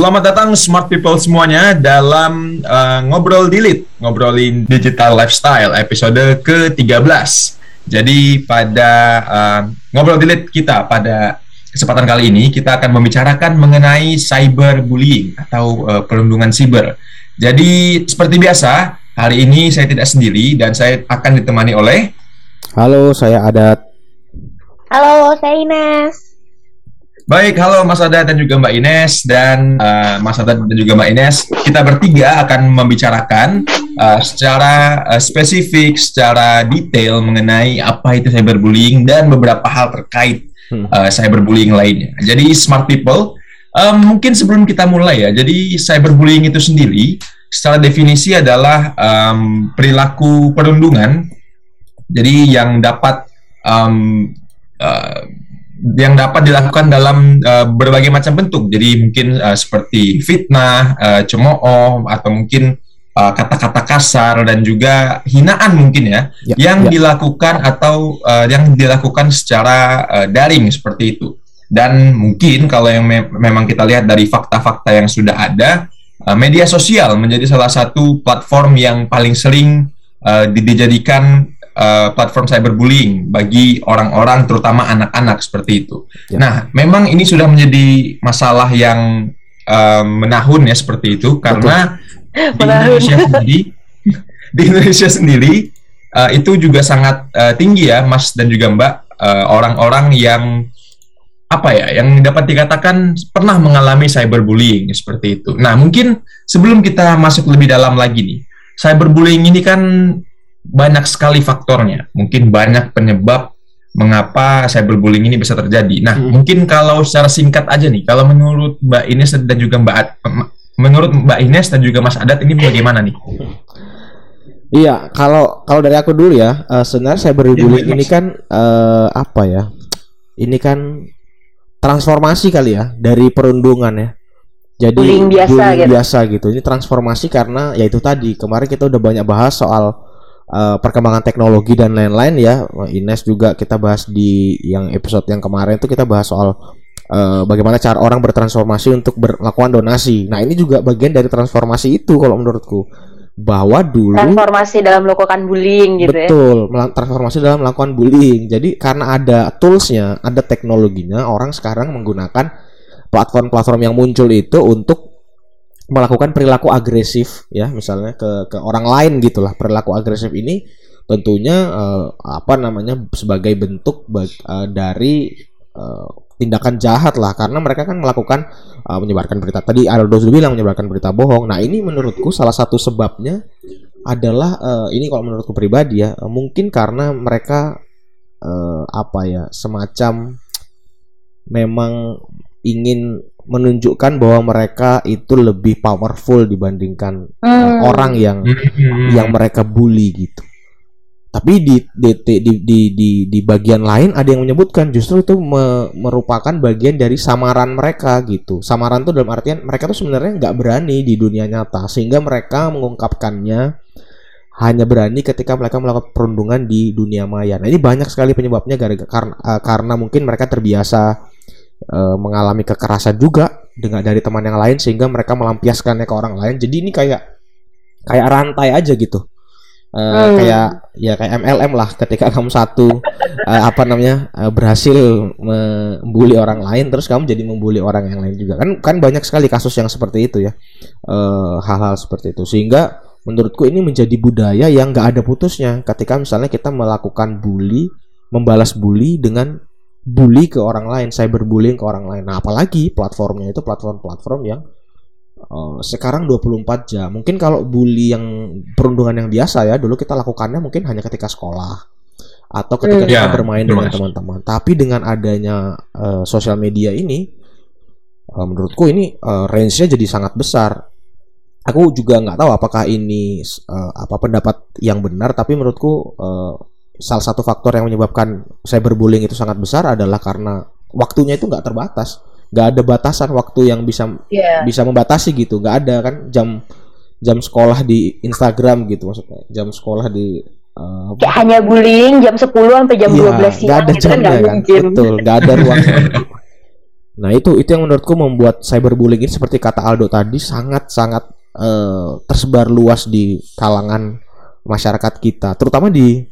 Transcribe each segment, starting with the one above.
Selamat datang smart people semuanya dalam uh, ngobrol dilit, ngobrolin digital lifestyle episode ke-13. Jadi pada uh, ngobrol dilit kita pada kesempatan kali ini kita akan membicarakan mengenai cyberbullying atau uh, perlindungan siber. Jadi seperti biasa, hari ini saya tidak sendiri dan saya akan ditemani oleh Halo, saya Adat. Halo, saya Ines. Baik, halo Mas Adat dan juga Mbak Ines dan uh, Mas Adat dan juga Mbak Ines. Kita bertiga akan membicarakan uh, secara uh, spesifik, secara detail mengenai apa itu cyberbullying dan beberapa hal terkait uh, cyberbullying lainnya. Jadi smart people, um, mungkin sebelum kita mulai ya. Jadi cyberbullying itu sendiri secara definisi adalah um, perilaku perundungan. Jadi yang dapat um, uh, yang dapat dilakukan dalam uh, berbagai macam bentuk. Jadi mungkin uh, seperti fitnah, uh, cemooh, atau mungkin kata-kata uh, kasar dan juga hinaan mungkin ya, ya yang ya. dilakukan atau uh, yang dilakukan secara uh, daring seperti itu. Dan mungkin kalau yang me memang kita lihat dari fakta-fakta yang sudah ada, uh, media sosial menjadi salah satu platform yang paling sering uh, dijadikan uh, platform cyberbullying bagi orang-orang terutama anak-anak seperti itu. Ya. Nah, memang ini sudah menjadi masalah yang uh, menahun ya seperti itu karena di Indonesia sendiri di Indonesia sendiri uh, itu juga sangat uh, tinggi ya Mas dan juga Mbak orang-orang uh, yang apa ya yang dapat dikatakan pernah mengalami cyberbullying seperti itu. Nah, mungkin sebelum kita masuk lebih dalam lagi nih, cyberbullying ini kan banyak sekali faktornya. Mungkin banyak penyebab mengapa cyberbullying ini bisa terjadi. Nah, hmm. mungkin kalau secara singkat aja nih, kalau menurut Mbak Ines dan juga Mbak Ad, menurut Mbak Ines dan juga Mas Adat ini bagaimana nih? Iya, kalau kalau dari aku dulu ya, uh, sebenarnya cyberbullying ya, ini kan uh, apa ya? Ini kan transformasi kali ya dari perundungan ya. Jadi bullying biasa bullying gitu. biasa gitu. Ini transformasi karena ya itu tadi kemarin kita udah banyak bahas soal uh, perkembangan teknologi dan lain-lain ya. Ines juga kita bahas di yang episode yang kemarin itu kita bahas soal uh, bagaimana cara orang bertransformasi untuk melakukan donasi. Nah, ini juga bagian dari transformasi itu kalau menurutku. Bahwa dulu transformasi dalam melakukan bullying gitu betul, ya. Betul, transformasi dalam melakukan bullying. Jadi karena ada toolsnya, ada teknologinya, orang sekarang menggunakan platform-platform yang muncul itu untuk melakukan perilaku agresif ya misalnya ke ke orang lain gitulah. Perilaku agresif ini tentunya uh, apa namanya sebagai bentuk uh, dari uh, tindakan jahat lah. Karena mereka kan melakukan uh, menyebarkan berita. Tadi Aldo sudah bilang menyebarkan berita bohong. Nah ini menurutku salah satu sebabnya adalah uh, ini kalau menurutku pribadi ya uh, mungkin karena mereka uh, apa ya semacam memang ingin menunjukkan bahwa mereka itu lebih powerful dibandingkan hmm. orang yang hmm. yang mereka bully gitu. Tapi di di, di di di di bagian lain ada yang menyebutkan justru itu me, merupakan bagian dari samaran mereka gitu. Samaran itu dalam artian mereka tuh sebenarnya nggak berani di dunia nyata sehingga mereka mengungkapkannya hanya berani ketika mereka melakukan perundungan di dunia maya. Nah ini banyak sekali penyebabnya gara karena uh, karena mungkin mereka terbiasa uh, mengalami kekerasan juga dengan dari teman yang lain sehingga mereka melampiaskannya ke orang lain. Jadi ini kayak kayak rantai aja gitu. Uh, hmm. kayak ya kayak MLM lah ketika kamu satu uh, apa namanya uh, berhasil membuli orang lain terus kamu jadi membuli orang yang lain juga kan kan banyak sekali kasus yang seperti itu ya hal-hal uh, seperti itu sehingga menurutku ini menjadi budaya yang nggak ada putusnya ketika misalnya kita melakukan bully membalas bully dengan bully ke orang lain, cyberbullying ke orang lain. Nah, apalagi platformnya itu platform-platform yang uh, sekarang 24 jam. Mungkin kalau bully yang perundungan yang biasa ya, dulu kita lakukannya mungkin hanya ketika sekolah atau ketika hmm. kita ya, bermain dengan teman-teman. Tapi dengan adanya uh, sosial media ini uh, menurutku ini uh, range-nya jadi sangat besar. Aku juga nggak tahu apakah ini uh, apa pendapat yang benar, tapi menurutku uh, salah satu faktor yang menyebabkan cyberbullying itu sangat besar adalah karena waktunya itu nggak terbatas. Nggak ada batasan waktu yang bisa yeah. bisa membatasi gitu. Nggak ada kan jam jam sekolah di Instagram gitu maksudnya. Jam sekolah di uh, Kayak hanya bullying jam 10 sampai jam yeah, 12 siang nggak ada gitu kan, jamnya kan, kan. betul nggak ada ruang Nah itu itu yang menurutku membuat cyberbullying ini seperti kata Aldo tadi sangat sangat eh, tersebar luas di kalangan masyarakat kita, terutama di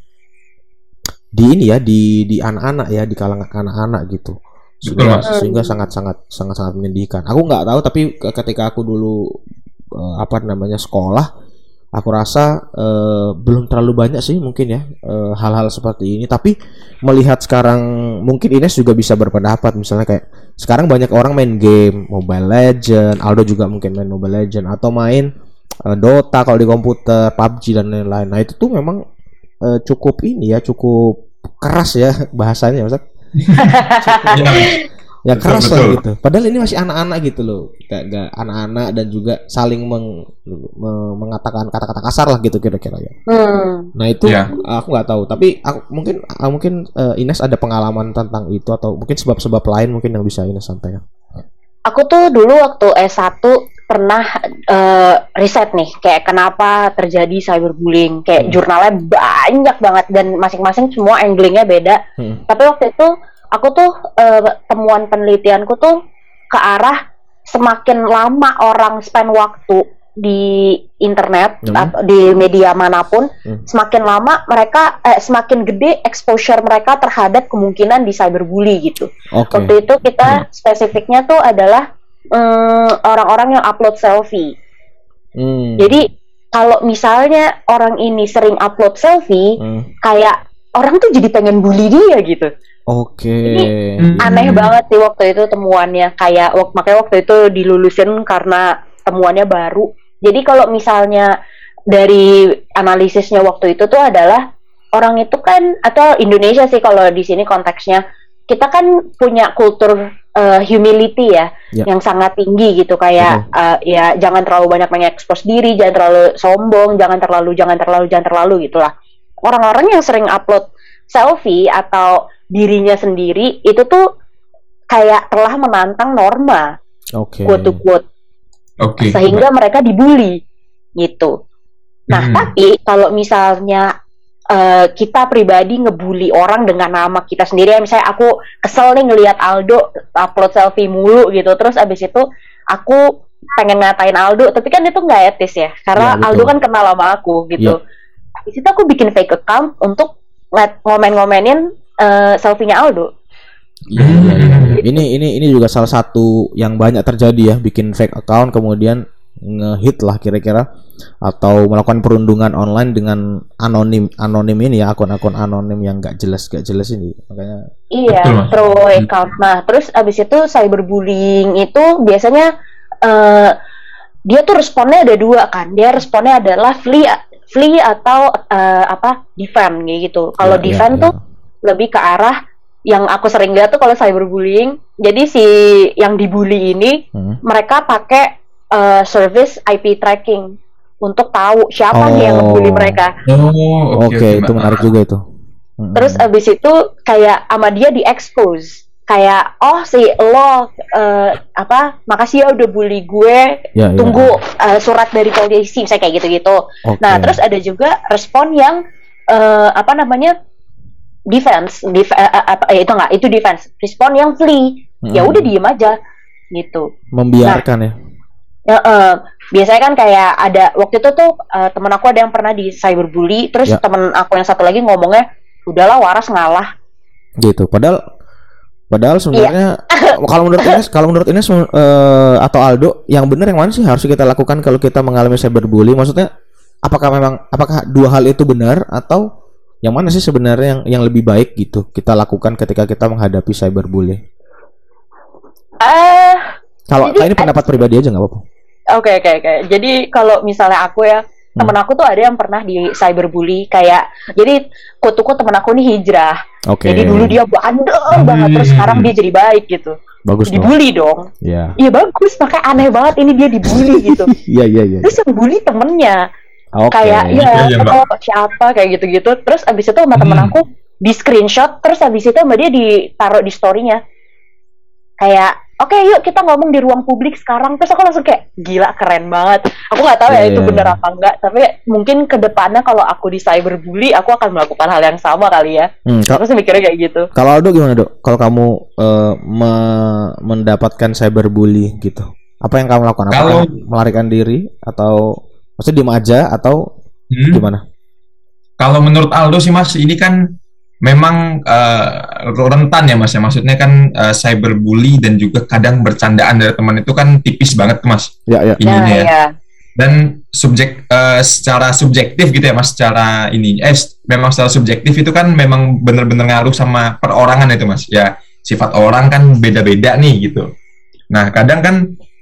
di ini ya di di anak-anak ya di kalangan anak-anak gitu. Sehingga, sehingga sangat sangat sangat sangat menyedihkan. Aku nggak tahu tapi ke- ketika aku dulu eh, apa namanya sekolah, aku rasa eh, belum terlalu banyak sih mungkin ya eh, hal-hal seperti ini. Tapi melihat sekarang mungkin Ines juga bisa berpendapat misalnya kayak sekarang banyak orang main game Mobile Legend, Aldo juga mungkin main Mobile Legend atau main eh, Dota kalau di komputer, PUBG dan lain-lain. Nah itu tuh memang eh, cukup ini ya cukup keras ya bahasanya maksud Ya, ya Betul, keras lah betul. gitu. Padahal ini masih anak-anak gitu loh, gak, gak anak-anak dan juga saling meng- me- mengatakan kata-kata kasar lah gitu kira-kira ya. Hmm. Nah itu Iya. aku nggak tahu, tapi aku, mungkin ah, mungkin eh, Ines ada pengalaman tentang itu atau mungkin sebab-sebab lain mungkin yang bisa Ines sampaikan. Aku tuh dulu waktu S1 pernah eh, riset nih kayak kenapa terjadi cyberbullying. Kayak Hmm. jurnalnya banyak banget dan masing-masing semua anglingnya beda. Hmm. Tapi waktu itu aku tuh eh, temuan penelitianku tuh ke arah semakin lama orang spend waktu di internet Hmm. atau di media mana pun, Hmm. semakin lama mereka eh, semakin gede exposure mereka terhadap kemungkinan di cyberbully gitu. Oke. Waktu itu kita spesifiknya tuh adalah mm, orang-orang yang upload selfie. Hmm. Jadi kalau misalnya orang ini sering upload selfie, Hmm. kayak orang tuh jadi pengen bully dia gitu. Oke. Hmm. Aneh banget sih waktu itu temuannya. Kayak wak- makanya waktu itu dilulusin karena temuannya baru. Jadi kalau misalnya dari analisisnya waktu itu tuh adalah orang itu kan atau Indonesia sih kalau di sini konteksnya kita kan punya kultur uh, humility ya, Ya. yang sangat tinggi gitu kayak uh, ya jangan terlalu banyak mengekspos diri, jangan terlalu sombong, jangan terlalu jangan terlalu jangan terlalu gitulah. Orang-orang yang sering upload selfie atau dirinya sendiri itu tuh kayak telah menantang norma Oke. quote to quote Oke. sehingga mereka dibully gitu. Nah, Hmm. tapi kalau misalnya eh, kita pribadi ngebully orang dengan nama kita sendiri, ya, misalnya aku kesel nih ngelihat Aldo upload selfie mulu gitu, terus abis itu aku pengen ngatain Aldo, tapi kan itu nggak etis ya, karena Ya, betul. Aldo kan kenal sama aku gitu. Abis itu aku bikin fake account untuk ngomen-ngomenin eh, selfie-nya Aldo. Iya, iya, iya. Ini ini ini juga salah satu yang banyak terjadi ya, bikin fake account kemudian ngehit lah kira-kira atau melakukan perundungan online dengan anonim anonim ini ya akun-akun anonim yang gak jelas gak jelas ini makanya Iya, Mas. throwaway account. Nah, terus abis itu cyberbullying itu biasanya eh dia tuh responnya ada dua kan. Dia responnya adalah flee flee atau eh, apa defend kayak gitu. Kalau Ya, ya, defend ya. tuh lebih ke arah yang aku sering lihat tuh kalau cyberbullying. Jadi si yang dibully ini Hmm. mereka pakai eh, service IP tracking untuk tahu siapa nih yang Oh. ngebully mereka. Oh, oke itu Mbak. menarik juga itu Hmm. Terus abis itu kayak sama dia di expose kayak oh si lo eh, apa makasih ya udah bully gue ya, ya. tunggu eh, surat dari polisi saya kayak gitu-gitu. Oke. Nah terus ada juga respon yang eh, apa namanya defense, def- eh, apa eh, itu enggak itu defense, respon yang flee Hmm. ya udah diem aja gitu. membiarkan ya Ya, eh, biasanya kan kayak ada waktu itu tuh eh, temen aku ada yang pernah di cyberbully, terus Ya. temen aku yang satu lagi ngomongnya udahlah waras ngalah. Gitu padahal padahal sebenarnya kalau menurut Ines kalau menurut Ines eh, atau Aldo yang benar yang mana sih harus kita lakukan kalau kita mengalami cyberbullying maksudnya apakah memang apakah dua hal itu benar atau yang mana sih sebenarnya yang yang lebih baik gitu kita lakukan ketika kita menghadapi cyberbullying Eh, kalau Jadi, ini pendapat pribadi aja nggak apa-apa oke oke oke. Jadi kalau misalnya aku ya, temen aku tuh ada yang pernah di cyberbully kayak jadi kutuku temen aku nih hijrah. oke Jadi dulu dia bandel banget terus sekarang dia jadi baik gitu. bagus dong Dibully dong. ya Iya bagus, makanya aneh banget ini dia dibully gitu. iya iya iya Terus yang bully temennya oke kayak Iya, ya iya, oh, siapa kayak gitu-gitu. Terus abis itu sama temen Hmm. aku di screenshot terus abis itu sama dia ditaruh di storynya kayak oke yuk kita ngomong di ruang publik sekarang terus aku langsung kayak gila keren banget aku nggak tahu ya Iya, itu iya, bener apa enggak tapi mungkin ke depannya kalau aku di cyberbully aku akan melakukan hal yang sama kali ya Hmm, aku sih mikirnya kayak gitu kalau Aldo gimana dok? Kalau kamu eh, me- mendapatkan cyberbully gitu, apa yang kamu lakukan? Apakah Kalau- melarikan diri atau maksudnya diem aja atau Hmm. gimana? Kalau menurut Aldo sih Mas, ini kan memang eh, rentan ya Mas ya. Maksudnya kan eh, cyberbully dan juga kadang bercandaan dari teman itu kan tipis banget Mas Ya ya. ininya Nah, ya. ya. Dan subjek eh, secara subjektif gitu ya Mas, secara ini eh s- memang secara subjektif itu kan memang benar-benar ngaruh sama perorangan itu Mas. Ya sifat orang kan beda-beda nih gitu. Nah, kadang kan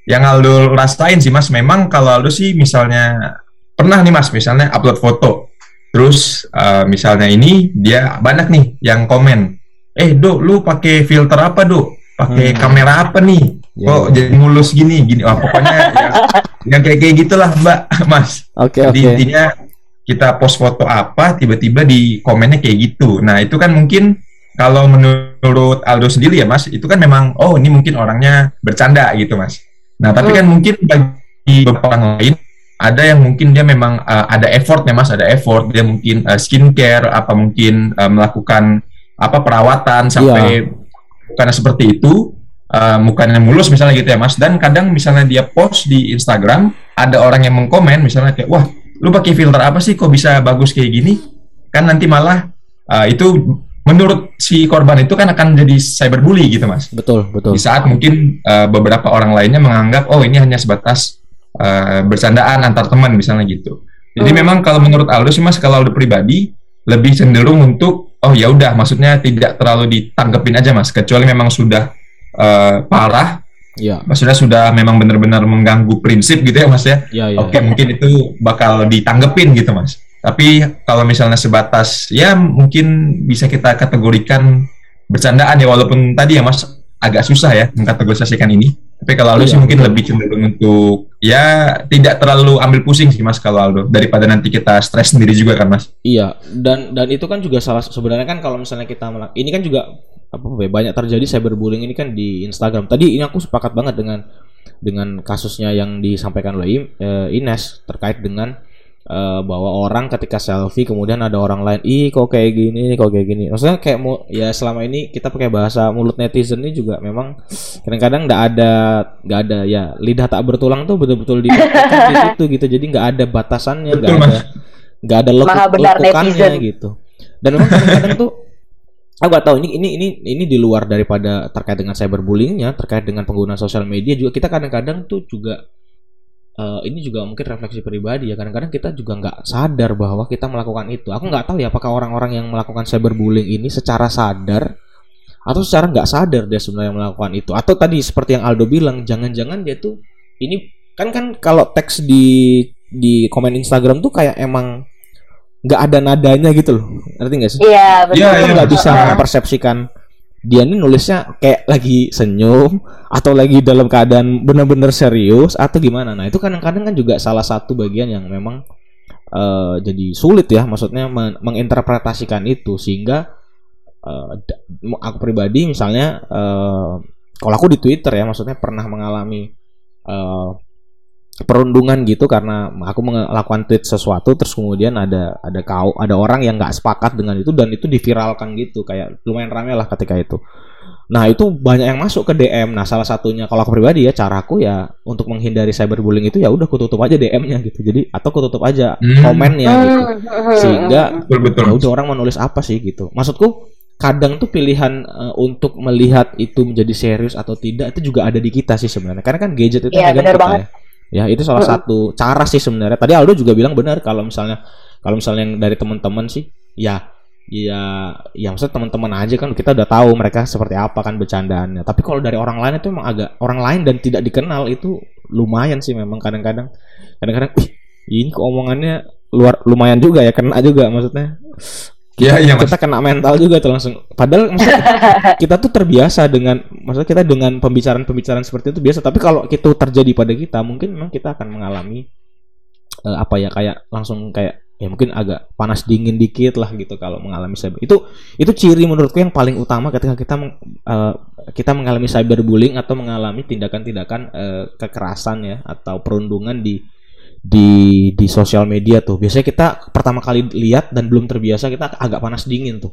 yang Aldo rasain sih Mas, memang kalau Aldo sih misalnya pernah nih Mas, misalnya upload foto. Terus eh, misalnya ini dia banyak nih yang komen, "Eh, Dok, lu pakai filter apa, Dok? Pakai Hmm. kamera apa nih? Ya, Kok ya. jadi mulus gini?" Gini. Wah, pokoknya yang, yang kayak kayak gitulah, Mbak, Mas. Oke Jadi oke. intinya kita post foto apa, tiba-tiba di komennya kayak gitu. Nah, itu kan mungkin kalau menurut Aldo sendiri ya, Mas, itu kan memang oh ini mungkin orangnya bercanda gitu, Mas. Nah, tapi kan mungkin bagi beberapa orang lain ada yang mungkin dia memang uh, ada effortnya, Mas, ada effort. Dia mungkin uh, skincare apa mungkin uh, melakukan apa perawatan sampai karena seperti itu uh, mukanya mulus misalnya gitu ya Mas. Dan kadang misalnya dia post di Instagram ada orang yang mengkomen misalnya kayak wah lu pakai filter apa sih? Kok bisa bagus kayak gini? Kan nanti malah uh, itu menurut si korban itu kan akan jadi cyberbully gitu Mas. Betul betul. di saat mungkin uh, beberapa orang lainnya menganggap oh ini hanya sebatas uh, bercandaan antar teman misalnya gitu. Jadi Hmm. memang kalau menurut Aldo sih Mas kalau Aldo pribadi lebih cenderung untuk oh ya udah maksudnya tidak terlalu ditanggepin aja Mas kecuali memang sudah uh, parah Ya maksudnya sudah memang benar-benar mengganggu prinsip gitu ya Mas ya. ya ya. Oke mungkin itu bakal ditanggepin gitu Mas. Tapi kalau misalnya sebatas ya mungkin bisa kita kategorikan bercandaan ya walaupun tadi ya Mas agak susah ya mengkategorisasikan ini. Tapi kalau Aldo Iya, sih mungkin betul. lebih cenderung untuk ya tidak terlalu ambil pusing sih Mas kalau Aldo daripada nanti kita stres sendiri juga kan Mas. Iya, dan dan itu kan juga salah sebenarnya kan kalau misalnya kita melak- ini kan juga apa ya, banyak terjadi cyberbullying ini kan di Instagram. Tadi ini aku sepakat banget dengan dengan kasusnya yang disampaikan oleh eh, Ines terkait dengan eh, bahwa orang ketika selfie kemudian ada orang lain, ih kok kayak gini, kok kayak gini. Maksudnya kayak mau ya selama ini kita pakai bahasa mulut netizen ini juga memang kadang-kadang nggak ada nggak ada ya lidah tak bertulang tuh betul-betul di, situ gitu. Jadi nggak ada batasannya, nggak ada nggak ada lekuk, lekukannya netizen. gitu. Dan memang kadang-kadang tuh aku gak tahu ini ini ini ini di luar daripada terkait dengan cyberbullyingnya, terkait dengan penggunaan sosial media juga kita kadang-kadang tuh juga eh, ini juga mungkin refleksi pribadi ya kadang-kadang kita juga nggak sadar bahwa kita melakukan itu. Aku nggak tahu ya apakah orang-orang yang melakukan cyberbullying ini secara sadar atau secara nggak sadar dia sebenarnya melakukan itu atau tadi seperti yang Aldo bilang jangan-jangan dia tuh ini kan kan kalau teks di di komen Instagram tuh kayak emang nggak ada nadanya gitu loh ngerti nggak sih Iya. Iya, kita iya. nggak bisa Heeh. mempersepsikan dia ini nulisnya kayak lagi senyum atau lagi dalam keadaan benar-benar serius atau gimana. Nah itu kadang-kadang kan juga salah satu bagian yang memang eh, jadi sulit ya maksudnya men- menginterpretasikan itu sehingga eh, da- aku pribadi misalnya eh, kalau aku di Twitter ya maksudnya pernah mengalami eh, perundungan gitu karena aku melakukan tweet sesuatu terus kemudian ada ada kau ada orang yang nggak sepakat dengan itu dan itu diviralkan gitu kayak lumayan rame lah ketika itu. Nah itu banyak yang masuk ke DM nah salah satunya kalau aku pribadi ya caraku ya untuk menghindari cyberbullying itu ya udah kututup aja DM-nya gitu. Jadi atau kututup aja Hmm. komennya gitu. Sehingga ya udah orang mau nulis apa sih gitu. Maksudku kadang tuh pilihan eh, untuk melihat itu menjadi serius atau tidak itu juga ada di kita sih sebenarnya. Karena kan gadget itu Iya, megang kita banget. ya ya itu salah Mm-mm. satu cara sih sebenarnya. Tadi Aldo juga bilang benar kalau misalnya kalau misalnya yang dari teman-teman sih ya ya ya maksudnya teman-teman aja kan kita udah tahu mereka seperti apa kan bercandaannya. Tapi kalau dari orang lain itu emang agak orang lain dan tidak dikenal itu lumayan sih memang kadang-kadang. Kadang-kadang "Ih, ini kok omongannya luar lumayan juga ya kena juga maksudnya Iya iya Mas. kita kena mental juga tuh langsung. Padahal maksudnya kita, kita tuh terbiasa dengan maksudnya kita dengan pembicaraan-pembicaraan seperti itu biasa. Tapi kalau itu terjadi pada kita mungkin memang kita akan mengalami eh, apa ya kayak langsung kayak ya mungkin agak panas dingin dikit lah gitu kalau mengalami cyber. Itu itu ciri menurutku yang paling utama ketika kita uh, kita mengalami cyberbullying atau mengalami tindakan-tindakan uh, kekerasan ya atau perundungan di di di sosial media tuh. Biasanya kita pertama kali lihat dan belum terbiasa kita agak panas dingin tuh.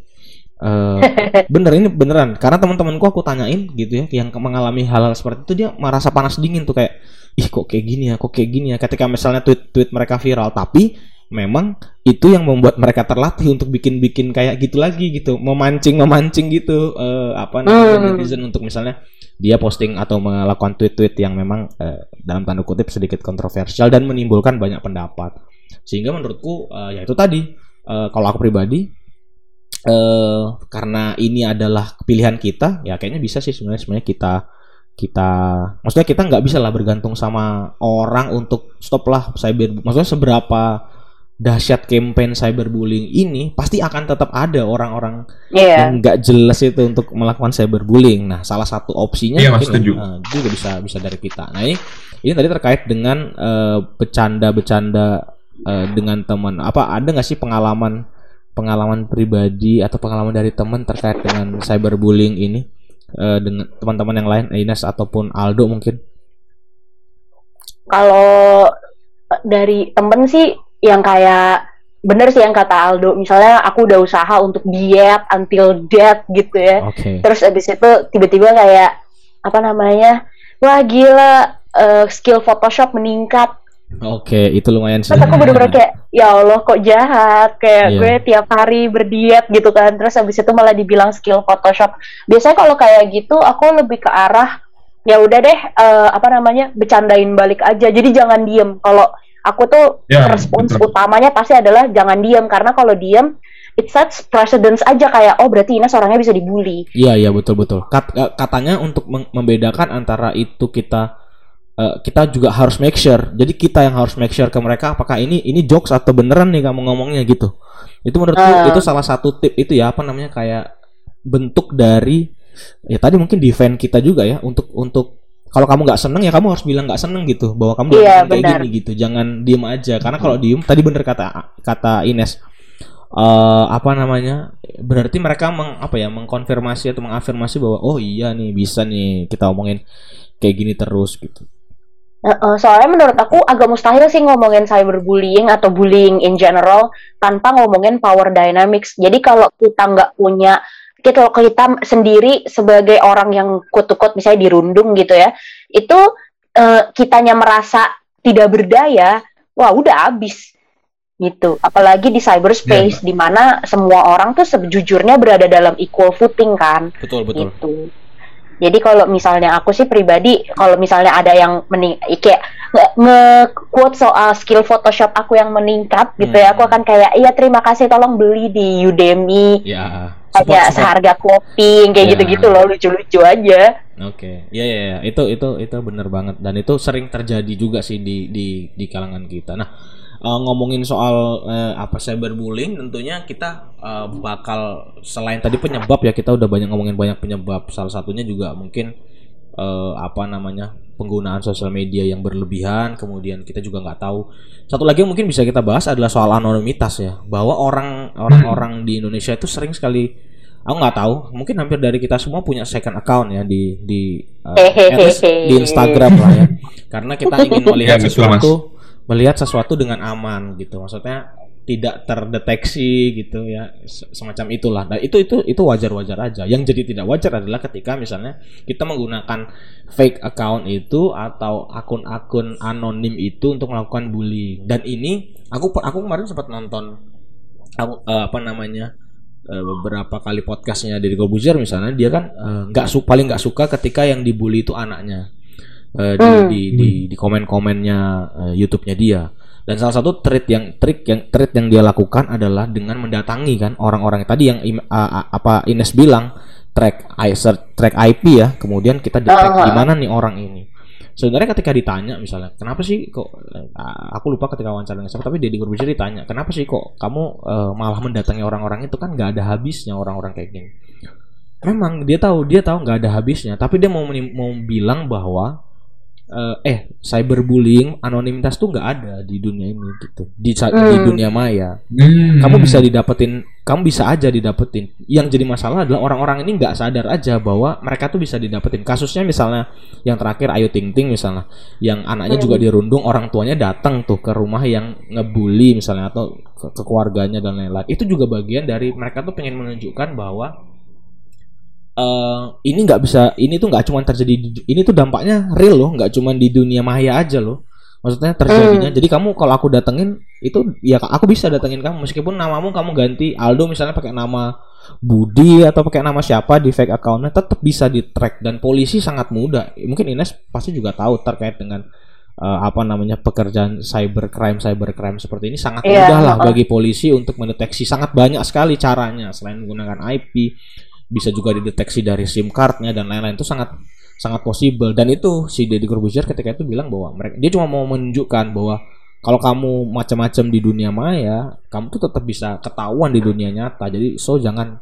Uh, bener ini beneran. Karena teman-temanku aku tanyain gitu ya yang mengalami hal, hal seperti itu dia merasa panas dingin tuh kayak ih kok kayak gini ya kok kayak gini ya. Ketika misalnya tweet tweet mereka viral tapi memang itu yang membuat mereka terlatih untuk bikin-bikin kayak gitu lagi gitu. Memancing memancing gitu uh, apa namanya hmm. netizen untuk misalnya dia posting atau melakukan tweet-tweet yang memang uh, dalam tanda kutip sedikit kontroversial dan menimbulkan banyak pendapat. Sehingga menurutku uh, ya itu tadi. Uh, kalau aku pribadi uh, karena ini adalah pilihan kita ya kayaknya bisa sih sebenarnya sebenarnya kita kita maksudnya kita nggak bisa lah bergantung sama orang untuk stop lah cyber maksudnya seberapa dahsyat campaign cyberbullying ini pasti akan tetap ada orang-orang yeah. yang nggak jelas itu untuk melakukan cyberbullying. Nah, salah satu opsinya yeah, mungkin uh, juga bisa bisa dari kita. Nah, ini ini tadi terkait dengan uh, bercanda-bercanda uh, dengan teman. Apa ada nggak sih pengalaman pengalaman pribadi atau pengalaman dari teman terkait dengan cyberbullying ini uh, dengan teman-teman yang lain, Ines ataupun Aldo mungkin? Kalau dari temen sih yang kayak bener sih yang kata Aldo misalnya aku udah usaha untuk diet until death gitu ya okay. terus abis itu tiba-tiba kayak apa namanya wah gila uh, skill Photoshop meningkat Oke, okay, itu lumayan sih. Terus aku bener-bener kayak, ya Allah kok jahat. Kayak yeah. gue tiap hari berdiet gitu kan. Terus abis itu malah dibilang skill Photoshop. Biasanya kalau kayak gitu, aku lebih ke arah, ya udah deh, uh, apa namanya, bercandain balik aja. Jadi jangan diem. Kalau aku tuh yeah, respons betul. utamanya pasti adalah jangan diam karena kalau diam it sets precedence aja kayak oh berarti Ines orangnya bisa dibully. Iya iya betul betul. Kat, eh, katanya untuk membedakan antara itu kita uh, kita juga harus make sure. Jadi kita yang harus make sure ke mereka apakah ini ini jokes atau beneran nih kamu ngomongnya gitu. Itu menurutku uh. itu salah satu tip itu ya apa namanya kayak bentuk dari ya tadi mungkin defend kita juga ya untuk untuk kalau kamu nggak seneng ya kamu harus bilang nggak seneng gitu bahwa kamu iya, kayak gini gitu jangan diem aja. Karena kalau diem tadi bener kata kata Ines uh, apa namanya berarti mereka meng, apa ya mengkonfirmasi atau mengafirmasi bahwa oh iya nih bisa nih kita omongin kayak gini terus gitu. Uh, soalnya menurut aku agak mustahil sih ngomongin cyberbullying atau bullying in general tanpa ngomongin power dynamics. Jadi kalau kita nggak punya kita kita sendiri sebagai orang yang kutukut misalnya dirundung gitu ya itu uh, kitanya merasa tidak berdaya wah udah abis gitu. Apalagi di cyberspace ya, di mana semua orang tuh sejujurnya berada dalam equal footing kan betul betul. gitu. jadi kalau misalnya aku sih pribadi kalau misalnya ada yang mening kayak nge-quote soal skill Photoshop aku yang meningkat gitu hmm. ya aku akan kayak iya terima kasih tolong beli di Udemy. Ya kayak seharga kopi kayak yeah. gitu-gitu loh lucu-lucu aja. Oke, okay. ya ya ya itu itu itu bener banget dan itu sering terjadi juga sih di di di kalangan kita. Nah uh, ngomongin soal uh, apa cyberbullying, tentunya kita uh, bakal selain tadi penyebab ya kita udah banyak ngomongin banyak penyebab. Salah satunya juga mungkin uh, apa namanya penggunaan sosial media yang berlebihan. Kemudian kita juga nggak tahu. Satu lagi yang mungkin bisa kita bahas adalah soal anonimitas ya, bahwa orang orang-orang di Indonesia itu sering sekali aku nggak tahu mungkin hampir dari kita semua punya second account ya di di uh, di Instagram lah ya karena kita ingin melihat ya, sesuatu melihat sesuatu dengan aman gitu maksudnya tidak terdeteksi gitu ya semacam itulah. Dan itu itu itu wajar-wajar aja. Yang jadi tidak wajar adalah ketika misalnya kita menggunakan fake account itu atau akun-akun anonim itu untuk melakukan bullying. Dan ini aku aku kemarin sempat nonton aku, uh, apa namanya uh, beberapa kali podcastnya dari Gobuzer misalnya dia kan eh, nggak uh, su paling nggak suka ketika yang dibully itu anaknya uh, di, hmm. di di di komen-komennya uh, YouTube-nya dia dan salah satu trik yang trik yang trik yang dia lakukan adalah dengan mendatangi kan orang-orang tadi yang uh, apa Ines bilang track track IP ya. Kemudian kita detect uh, di mana nih orang ini. Sebenarnya ketika ditanya misalnya kenapa sih kok uh, aku lupa ketika wawancara dengan siapa tapi Deddy Corbuzier ditanya kenapa sih kok kamu uh, malah mendatangi orang-orang itu kan nggak ada habisnya orang-orang kayak gini? Memang dia tahu dia tahu nggak ada habisnya tapi dia mau mau bilang bahwa eh, eh cyberbullying anonimitas tuh nggak ada di dunia ini gitu. Di sa- di Hmm. dunia maya. Hmm. kamu bisa didapetin kamu bisa aja didapetin. Yang jadi masalah adalah orang-orang ini nggak sadar aja bahwa mereka tuh bisa didapetin. Kasusnya misalnya yang terakhir Ayu Ting Ting misalnya yang anaknya juga dirundung orang tuanya datang tuh ke rumah yang ngebully misalnya atau ke, ke keluarganya dan lain-lain. Itu juga bagian dari mereka tuh pengen menunjukkan bahwa eh ini nggak bisa ini tuh nggak cuma terjadi di- ini tuh dampaknya real loh nggak cuma di dunia maya aja loh. Maksudnya terjadinya. Jadi kamu kalau aku datengin itu ya aku bisa datengin kamu. Meskipun namamu kamu ganti Aldo misalnya pakai nama Budi atau pakai nama siapa di fake accountnya tetap bisa di track. Dan polisi sangat mudah. Mungkin Ines pasti juga tahu terkait dengan eh, apa namanya pekerjaan cybercrime cybercrime seperti ini. Sangat Iya, mudah lah bagi polisi untuk mendeteksi. Sangat banyak sekali caranya selain menggunakan IP bisa juga dideteksi dari SIM cardnya dan lain-lain itu sangat sangat possible. Dan itu si Deddy Corbuzier ketika itu bilang bahwa mereka dia cuma mau menunjukkan bahwa kalau kamu macam-macam di dunia maya kamu tuh tetap bisa ketahuan di dunia nyata. Jadi so jangan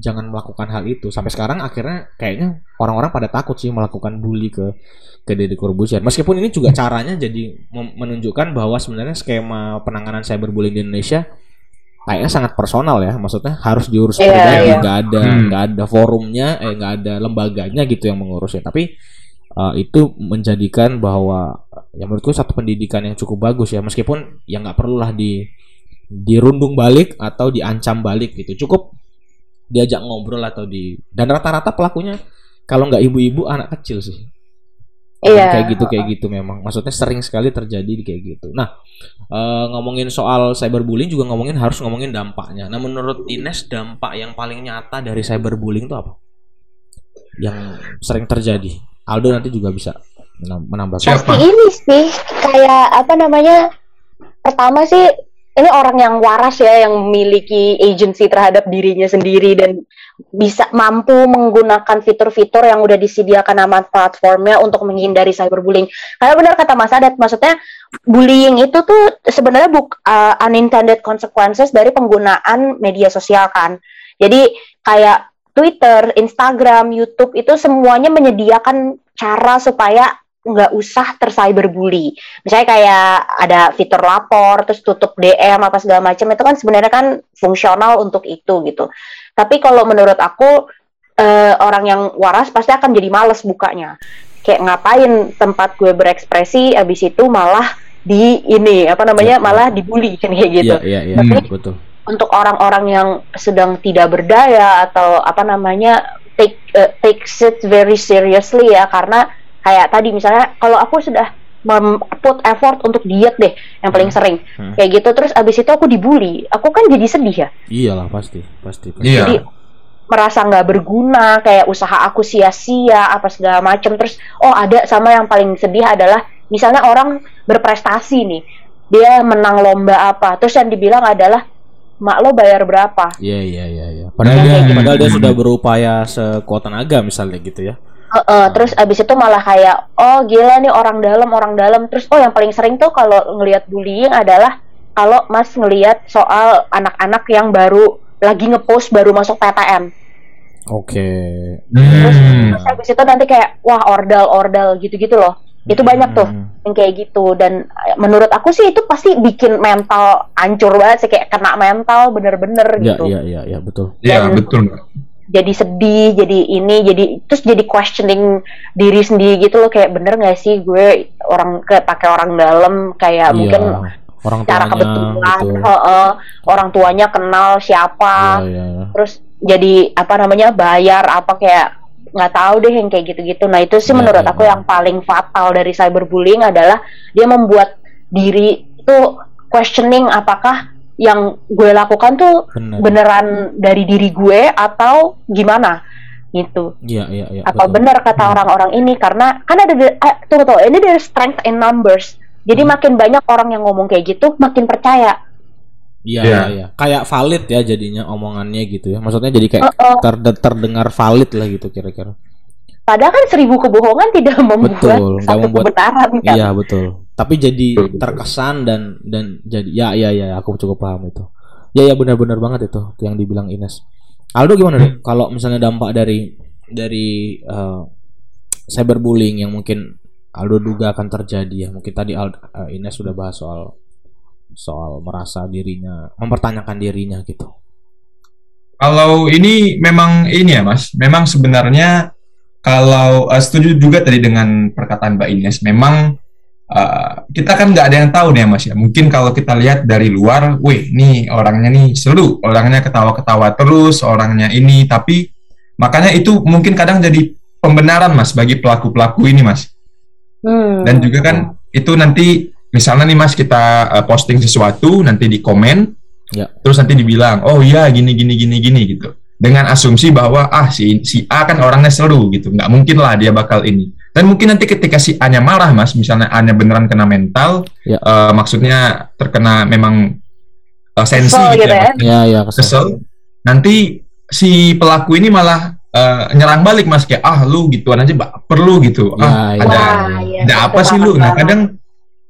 jangan melakukan hal itu. Sampai sekarang akhirnya kayaknya orang-orang pada takut sih melakukan bully ke ke Deddy Corbuzier. Meskipun ini juga caranya jadi menunjukkan bahwa sebenarnya skema penanganan cyberbullying di Indonesia kayaknya sangat personal ya maksudnya harus diurus Iya, pribadi iya. nggak ada Hmm. nggak ada forumnya eh nggak ada lembaganya gitu yang mengurusnya tapi uh, itu menjadikan bahwa ya menurutku satu pendidikan yang cukup bagus ya meskipun ya nggak perlulah di dirundung balik atau diancam balik gitu cukup diajak ngobrol atau di dan rata-rata pelakunya kalau nggak ibu-ibu anak kecil sih Iya. kayak gitu kayak gitu memang maksudnya sering sekali terjadi di kayak gitu nah eh, ngomongin soal cyberbullying juga ngomongin harus ngomongin dampaknya nah menurut Ines dampak yang paling nyata dari cyberbullying itu apa yang sering terjadi Aldo nanti juga bisa menam- menambahkan. Pasti ini sih kayak apa namanya? Pertama sih ini orang yang waras ya yang memiliki agency terhadap dirinya sendiri dan bisa mampu menggunakan fitur-fitur yang udah disediakan sama platformnya untuk menghindari cyberbullying. Karena benar kata Mas Adat, maksudnya bullying itu tuh sebenarnya buk uh, unintended consequences dari penggunaan media sosial kan. Jadi kayak Twitter, Instagram, YouTube itu semuanya menyediakan cara supaya nggak usah tercyberbully. Misalnya kayak ada fitur lapor, terus tutup DM apa segala macam itu kan sebenarnya kan fungsional untuk itu gitu. Tapi kalau menurut aku eh, orang yang waras pasti akan jadi males bukanya. Kayak ngapain tempat gue berekspresi, abis itu malah di ini apa namanya Ya. malah dibully kan kayak gitu iya iya iya Tapi- betul untuk orang-orang yang sedang tidak berdaya atau apa namanya take eh, takes it very seriously ya karena kayak tadi misalnya kalau aku sudah put effort untuk diet deh yang paling Hmm. sering Hmm. kayak gitu terus abis itu aku dibully aku kan jadi sedih ya iyalah pasti pasti, pasti. Iya. jadi merasa nggak berguna kayak usaha aku sia-sia apa segala macem terus oh ada sama yang paling sedih adalah misalnya orang berprestasi nih dia menang lomba apa terus yang dibilang adalah mak lo bayar berapa Iya iya iya iya. Padahal, Hmm. padahal dia sudah berupaya sekuat tenaga misalnya gitu ya. Heeh, terus abis itu malah kayak oh gila nih orang dalam orang dalam terus oh yang paling sering tuh kalau ngelihat bullying adalah kalau mas ngelihat soal anak-anak yang baru lagi ngepost baru masuk PTN Oke. terus, Hmm. terus abis itu nanti kayak wah ordal ordal gitu-gitu loh itu banyak tuh Hmm. yang kayak gitu dan eh, menurut aku sih itu pasti bikin mental hancur banget sih kayak kena mental bener-bener Iya gitu iya iya iya betul. Iya, betul. Jadi sedih jadi ini jadi terus jadi questioning diri sendiri gitu loh kayak bener nggak sih gue orang kayak pakai orang dalam kayak Iya. mungkin orang cara tuanya kebetulan gitu. heeh, orang tuanya kenal siapa iya. iya. terus jadi apa namanya bayar apa kayak nggak tahu deh yang kayak gitu-gitu nah itu sih Iya, menurut iya, aku iya. yang paling fatal dari cyberbullying adalah dia membuat diri itu questioning apakah yang gue lakukan tuh Benar. beneran dari diri gue atau gimana gitu Iya iya iya. apa betul. benar kata Hmm. orang-orang ini karena kan ada eh, tunggu tunggu ini dari strength in numbers jadi Hmm. makin banyak orang yang ngomong kayak gitu makin percaya Iya Iya. iya iya. Kayak valid ya jadinya omongannya gitu ya. Maksudnya jadi kayak ter- terdengar valid lah gitu kira-kira. padahal kan seribu kebohongan tidak membuat Betul, satu membuat- kebenaran kan Iya betul. Tapi jadi terkesan dan dan jadi ya ya ya aku cukup paham itu. Ya ya benar-benar banget itu yang dibilang Ines. Aldo gimana deh? Kalau misalnya dampak dari dari eh, cyberbullying yang mungkin Aldo duga akan terjadi ya. Mungkin tadi Aldo, uh, Ines sudah bahas soal soal merasa dirinya mempertanyakan dirinya gitu. Kalau ini memang ini ya Mas, memang sebenarnya kalau uh, setuju juga tadi dengan perkataan Mbak Ines, memang uh, kita kan nggak ada yang tahu nih Mas ya. Mungkin kalau kita lihat dari luar, wih nih orangnya nih seru, orangnya ketawa-ketawa terus, orangnya ini, tapi makanya itu mungkin kadang jadi pembenaran Mas bagi pelaku-pelaku ini Mas. Hmm. Dan juga kan itu nanti misalnya nih Mas kita uh, posting sesuatu nanti di komen Ya. Terus nanti dibilang, oh iya gini gini gini gini gitu. Dengan asumsi bahwa ah si si A kan orangnya seru gitu, nggak mungkin lah dia bakal ini. Dan mungkin nanti ketika si A-nya marah mas, misalnya A-nya beneran kena mental, ya. uh, maksudnya terkena memang uh, sensi kesel gitu, gitu ya, ya, ya kesel. kesel. Nanti si pelaku ini malah uh, nyerang balik mas kayak ah lu gituan aja perlu gitu. Ya, ah ya. ada Wah, ya, ada apa sih lu? Nah kadang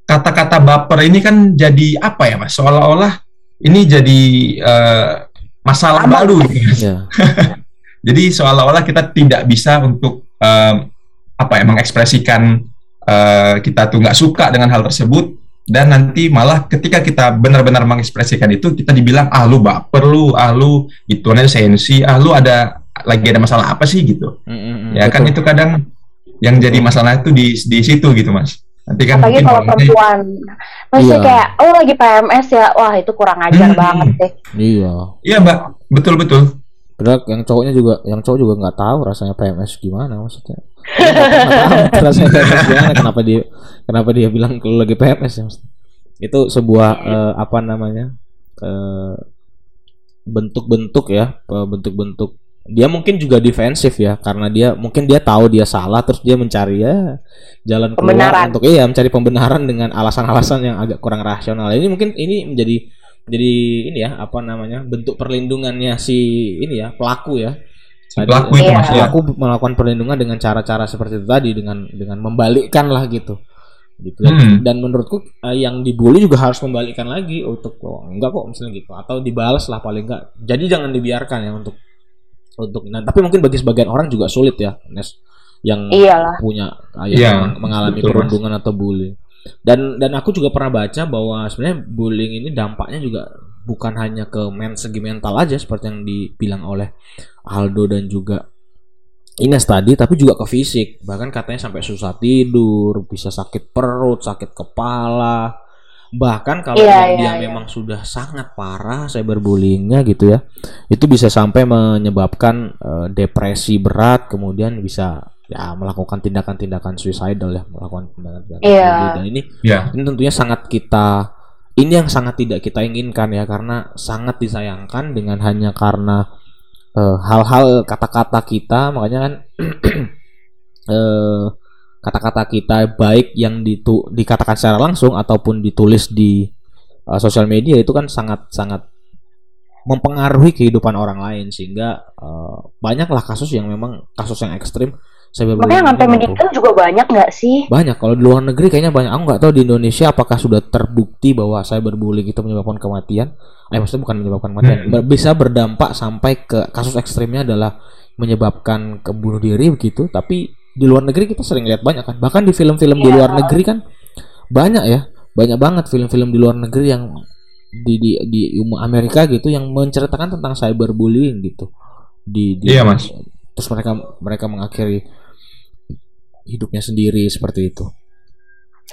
kata-kata baper ini kan jadi apa ya mas? Seolah-olah ini jadi uh, masalah Amat. baru. Ya. jadi seolah-olah kita tidak bisa untuk um, apa ya mengekspresikan uh, kita tuh nggak suka dengan hal tersebut dan nanti malah ketika kita benar-benar mengekspresikan itu kita dibilang ah lu baper lu ah lu itu aja sensi ah lu ada lagi ada masalah apa sih gitu mm -hmm, ya kan betul. kan itu kadang yang jadi masalah itu di di situ gitu mas Nanti kan Apalagi kalau perempuan. Masih iya. kayak, oh lagi PMS ya, wah itu kurang ajar hmm. banget deh. Iya. Iya mbak, betul betul. Padahal yang cowoknya juga, yang cowok juga nggak tahu rasanya PMS gimana maksudnya. rasanya PMS gimana? Kenapa dia, kenapa dia bilang kalau lagi PMS ya? Itu sebuah uh, apa namanya? eh, bentuk-bentuk ya, eh, bentuk-bentuk dia mungkin juga defensif ya karena dia mungkin dia tahu dia salah terus dia mencari ya jalan keluar untuk iya mencari pembenaran dengan alasan-alasan yang agak kurang rasional ini mungkin ini menjadi jadi ini ya apa namanya bentuk perlindungannya si ini ya pelaku ya. Si pelaku itu iya. pelaku melakukan perlindungan dengan cara-cara seperti itu tadi dengan dengan membalikkan lah gitu. Gitu hmm. dan menurutku uh, yang dibully juga harus membalikkan lagi untuk oh, enggak kok misalnya gitu. Atau dibalas lah paling enggak. Jadi jangan dibiarkan ya untuk untuk nah, tapi mungkin bagi sebagian orang juga sulit ya Nes. Yang Iyalah. punya ayah yeah, yang mengalami betul, perundungan atau bullying dan dan aku juga pernah baca bahwa sebenarnya bullying ini dampaknya juga bukan hanya ke men segi mental aja seperti yang dibilang oleh Aldo dan juga Ines tadi tapi juga ke fisik. Bahkan katanya sampai susah tidur bisa sakit perut sakit kepala. Bahkan kalau yeah, dia yeah, memang sudah sangat parah cyberbullyingnya gitu ya itu bisa sampai menyebabkan uh, depresi berat kemudian bisa ya melakukan tindakan-tindakan suicidal ya melakukan tindakan-tindakan yeah. dan ini yeah. ini tentunya sangat kita ini yang sangat tidak kita inginkan ya karena sangat disayangkan dengan hanya karena eh, hal-hal uh, kata-kata kita makanya kan uh, kata-kata kita baik yang ditu dikatakan secara langsung ataupun ditulis di uh, sosial media itu kan sangat sangat mempengaruhi kehidupan orang lain sehingga uh, banyaklah kasus yang memang kasus yang ekstrim saya Makanya sampai meninggal juga banyak nggak sih? Banyak. Kalau di luar negeri kayaknya banyak. Aku nggak tahu di Indonesia apakah sudah terbukti bahwa cyberbullying itu menyebabkan kematian. Eh maksudnya bukan menyebabkan kematian. Hmm. Bisa berdampak sampai ke kasus ekstrimnya adalah menyebabkan kebunuh diri begitu. Tapi di luar negeri kita sering lihat banyak kan bahkan di film-film yeah. di luar negeri kan banyak ya banyak banget film-film di luar negeri yang di di di Amerika gitu yang menceritakan tentang cyberbullying gitu di, di iya mas terus mereka mereka mengakhiri hidupnya sendiri seperti itu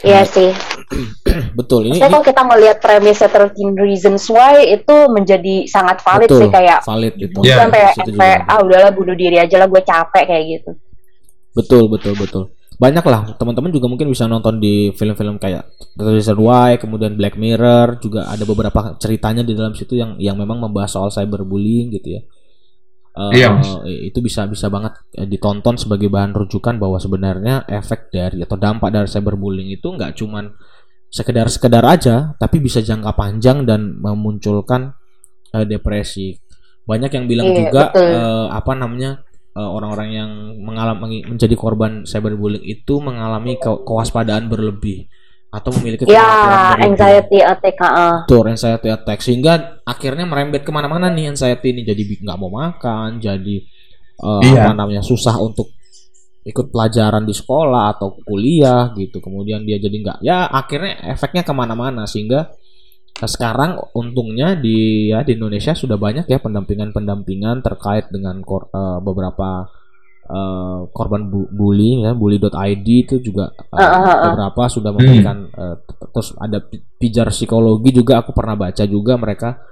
Iya sih. betul ini. Maksudnya kalau kita melihat premisnya 13 Reasons Why itu menjadi sangat valid betul, sih kayak valid gitu. Yeah. Sampai, sampai ah udahlah bunuh diri aja lah gue capek kayak gitu. Betul, betul, betul. Banyak lah teman-teman juga mungkin bisa nonton di film-film kayak The Reason Why, kemudian Black Mirror, juga ada beberapa ceritanya di dalam situ yang yang memang membahas soal cyberbullying gitu ya. Uh, iya, itu bisa bisa banget eh, ditonton sebagai bahan rujukan bahwa sebenarnya efek dari atau dampak dari cyberbullying itu nggak cuman sekedar sekedar aja, tapi bisa jangka panjang dan memunculkan uh, depresi. Banyak yang bilang iya, juga uh, apa namanya Eh, orang-orang yang mengalami menjadi korban cyberbullying itu mengalami ke kewaspadaan berlebih atau memiliki ya anxiety attack uh. Tuh, anxiety attack sehingga akhirnya merembet ke mana-mana nih anxiety ini jadi nggak mau makan jadi uh, iya. apa namanya susah untuk ikut pelajaran di sekolah atau kuliah gitu kemudian dia jadi nggak ya akhirnya efeknya ke mana-mana sehingga eh, sekarang untungnya di ya di Indonesia sudah banyak ya pendampingan-pendampingan terkait dengan kor- eh, beberapa eh, korban bu- bullying ya bully.id itu juga eh, Ah, ah, ah. beberapa sudah memberikan eh, t- terus ada pi- pijar psikologi juga aku pernah baca juga mereka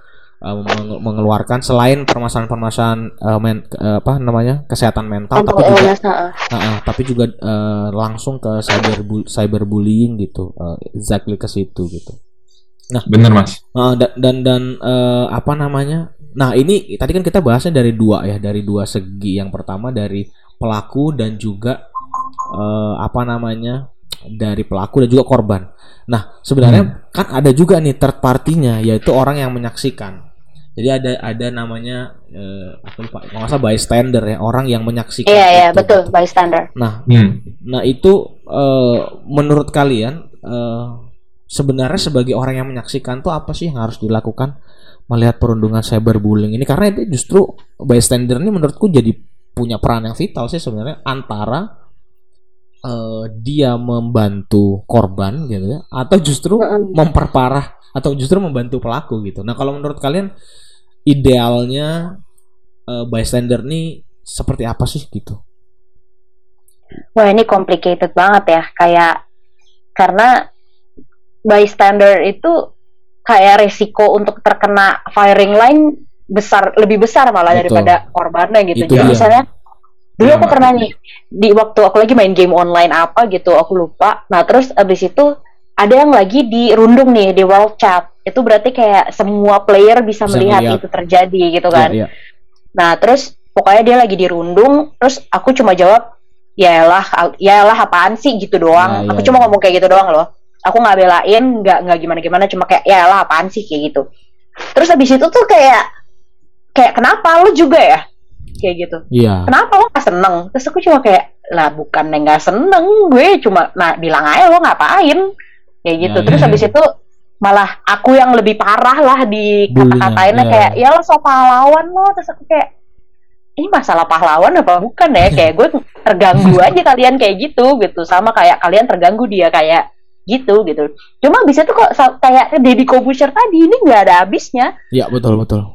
menge- mengeluarkan selain permasalahan-permasalahan eh, men- eh, apa namanya kesehatan mental Untuk tapi juga. Ah, ah, tapi juga eh, langsung ke cyber cyberbullying gitu, eh, exactly ke situ gitu. Bener mas. Ah, da- dan dan eh, apa namanya? Nah ini tadi kan kita bahasnya dari dua ya, dari dua segi. Yang pertama dari pelaku dan juga eh, apa namanya dari pelaku dan juga korban. Nah sebenarnya kan ada juga nih third partinya, yaitu orang yang menyaksikan. Jadi ada ada namanya eh, aku lupa, kalau nggak salah bystander ya, orang yang menyaksikan. Iya, iya, itu, betul, gitu. bystander. Nah Hmm. Nah itu eh, menurut kalian eh, sebenarnya sebagai orang yang menyaksikan tuh apa sih yang harus dilakukan melihat perundungan cyberbullying ini? Karena itu justru bystander ini menurutku jadi punya peran yang vital sih sebenarnya antara eh, dia membantu korban gitu ya, atau justru memperparah atau justru membantu pelaku gitu. Nah kalau menurut kalian idealnya eh, bystander ini seperti apa sih gitu? Wah ini complicated banget ya, kayak karena bystander itu kayak resiko untuk terkena firing line besar lebih besar malah Betul. daripada korbannya gitu. Itu Jadi dia. misalnya dulu Iya, aku Mbak. pernah nih di waktu aku lagi main game online apa gitu, aku lupa. Nah terus abis itu ada yang lagi dirundung nih di world chat. Itu berarti kayak semua player bisa, Bisa melihat melihat. itu terjadi gitu kan. Iya, iya. Nah, terus pokoknya dia lagi dirundung, terus aku cuma jawab, ya lah, ya lah apaan sih gitu doang. Nah, aku iya, cuma iya. ngomong kayak gitu doang loh. Aku nggak belain, nggak nggak gimana gimana, cuma kayak ya lah apaan sih kayak gitu. Terus habis itu tuh kayak kayak kenapa lu juga ya? Kayak gitu. Iya. Kenapa lo gak seneng? Terus aku cuma kayak lah bukan nggak seneng, gue cuma nah bilang aja lo ngapain? Kayak gitu. Ya, Terus ya. habis itu malah aku yang lebih parah lah di kata-katainnya ya. kayak ya lo so pahlawan lo terus aku kayak ini masalah pahlawan apa bukan ya kayak gue terganggu aja kalian kayak gitu gitu sama kayak kalian terganggu dia kayak gitu gitu cuma bisa tuh kok kayak Deddy Kobusher tadi ini nggak ada habisnya Iya, betul, betul.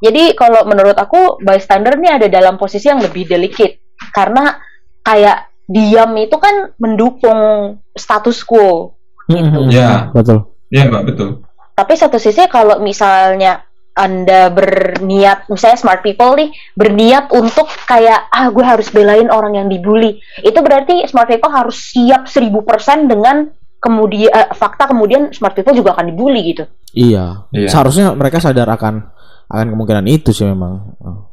Jadi kalau menurut aku bystander ini ada dalam posisi yang lebih delicate karena kayak diam itu kan mendukung status quo Mm-mm. Ya. Betul. Iya mbak betul. tapi satu sisi kalau misalnya anda berniat misalnya smart people nih berniat untuk kayak ah gue harus belain orang yang dibully itu berarti smart people harus siap 1000% dengan kemudian eh, fakta kemudian smart people juga akan dibully gitu Iya. Iya. Seharusnya mereka sadar akan akan kemungkinan itu sih memang. Oh.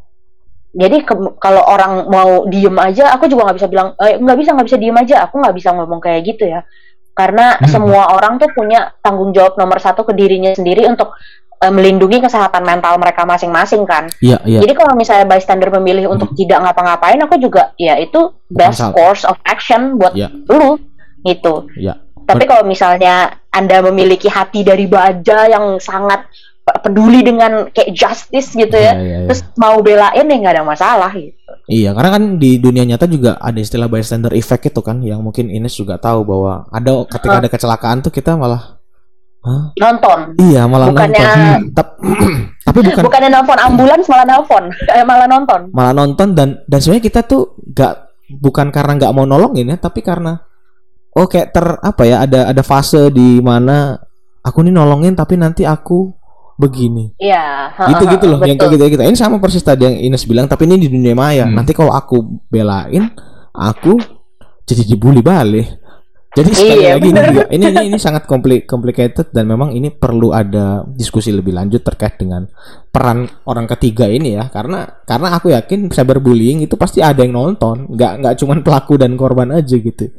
jadi ke- kalau orang mau diem aja aku juga nggak bisa bilang eh, nggak bisa nggak bisa diem aja aku nggak bisa ngomong kayak gitu ya karena Hmm. semua orang tuh punya tanggung jawab nomor satu ke dirinya sendiri untuk eh, melindungi kesehatan mental mereka masing-masing kan Iya, iya. Jadi kalau misalnya bystander memilih untuk tidak ngapa-ngapain, aku juga ya itu best Masalah. course of action buat Iya. lu gitu. Iya. Tapi kalau misalnya Anda memiliki hati dari baja yang sangat peduli dengan kayak justice gitu ya, iya, iya. terus mau belain ya nggak ada masalah gitu. Iya, karena kan di dunia nyata juga ada istilah bystander effect itu kan, yang mungkin Ines juga tahu bahwa ada ketika ada kecelakaan tuh kita malah, Hah? Nonton. iya malah Bukannya- nonton. Tap- tapi bukan Bukannya nelfon ambulans malah nelfon, eh, malah nonton. malah nonton dan dan sebenarnya kita tuh nggak bukan karena nggak mau nolongin ya, tapi karena oh kayak ter apa ya ada ada fase di mana aku nih nolongin tapi nanti aku begini. Iya. gitu gitu loh yang kayak gitu gitu ini sama persis tadi yang Ines bilang tapi ini di dunia maya Hmm. nanti kalau aku belain aku jadi dibully balik jadi sekali Iya, lagi ini juga ini ini ini sangat compli- complicated dan memang ini perlu ada diskusi lebih lanjut terkait dengan peran orang ketiga ini ya karena karena aku yakin cyberbullying itu pasti ada yang nonton nggak nggak cuman pelaku dan korban aja gitu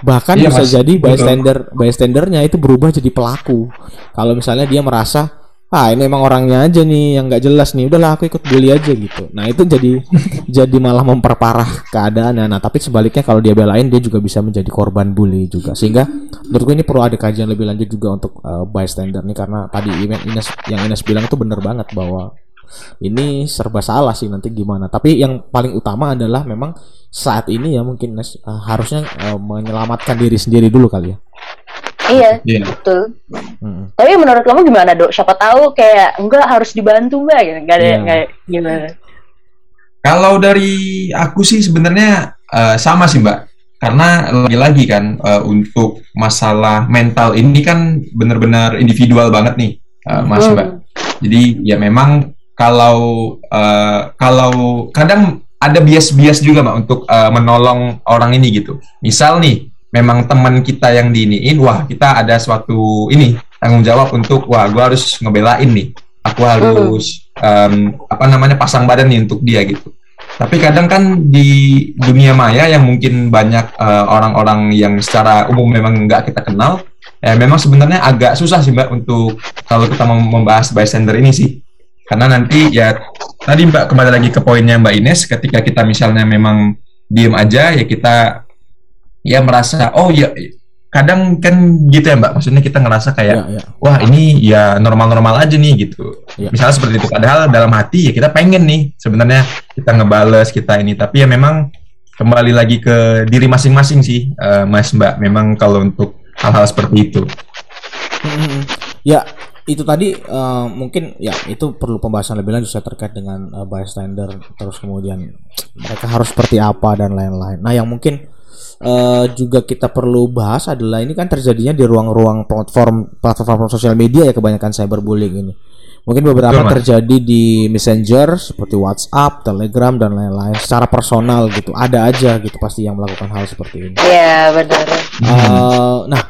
bahkan Iya, bisa Mas. jadi Betul. bystander bystandernya itu berubah jadi pelaku kalau misalnya dia merasa ah ini emang orangnya aja nih yang nggak jelas nih. Udahlah aku ikut bully aja gitu. Nah itu jadi jadi malah memperparah keadaannya. Nah tapi sebaliknya kalau dia belain dia juga bisa menjadi korban bully juga. Sehingga menurutku ini perlu ada kajian lebih lanjut juga untuk uh, bystander nih. Karena tadi Ines yang Ines bilang itu bener banget bahwa ini serba salah sih nanti gimana. Tapi yang paling utama adalah memang saat ini ya mungkin Nes, uh, harusnya uh, menyelamatkan diri sendiri dulu kali ya. Iya, Iya. betul. Mm-mm. Tapi menurut kamu gimana, Dok? Siapa tahu kayak enggak harus dibantu enggak gitu. Enggak ada Iya. enggak gimana. Kalau dari aku sih sebenarnya eh, sama sih Mbak. Karena lagi-lagi kan eh, untuk masalah mental ini kan benar-benar individual banget nih, eh, Mas Hmm. Mbak. Jadi ya memang kalau eh, kalau kadang ada bias-bias juga Mbak untuk eh, menolong orang ini gitu. Misal nih, memang teman kita yang diiniin, wah kita ada suatu ini tanggung jawab untuk wah gua harus ngebelain nih. Aku harus em, apa namanya pasang badan nih untuk dia gitu. Tapi kadang kan di dunia maya yang mungkin banyak eh, orang-orang yang secara umum memang nggak kita kenal, ya memang sebenarnya agak susah sih mbak untuk kalau kita mau membahas bystander ini sih. Karena nanti ya tadi mbak kembali lagi ke poinnya mbak Ines, ketika kita misalnya memang diem aja ya kita ya merasa oh ya kadang kan gitu ya mbak, maksudnya kita ngerasa kayak Ya, ya. wah ini ya normal-normal aja nih gitu. Iya. Misalnya seperti itu. Padahal dalam hati ya kita pengen nih sebenarnya kita ngebales kita ini. Tapi ya memang kembali lagi ke diri masing-masing sih, eh, Mas Mbak. Memang kalau untuk hal-hal seperti itu. Mm-mm. Ya, itu tadi eh, mungkin ya itu perlu pembahasan lebih lanjut saya terkait dengan eh, bystander terus kemudian mereka harus seperti apa dan lain-lain. Nah, yang mungkin eh, juga kita perlu bahas adalah ini kan terjadinya di ruang-ruang platform platform sosial media ya kebanyakan cyberbullying ini. Mungkin beberapa Betul, terjadi di Messenger seperti WhatsApp, Telegram dan lain-lain secara personal gitu. Ada aja gitu pasti yang melakukan hal seperti ini. Iya, benar. Eh, nah,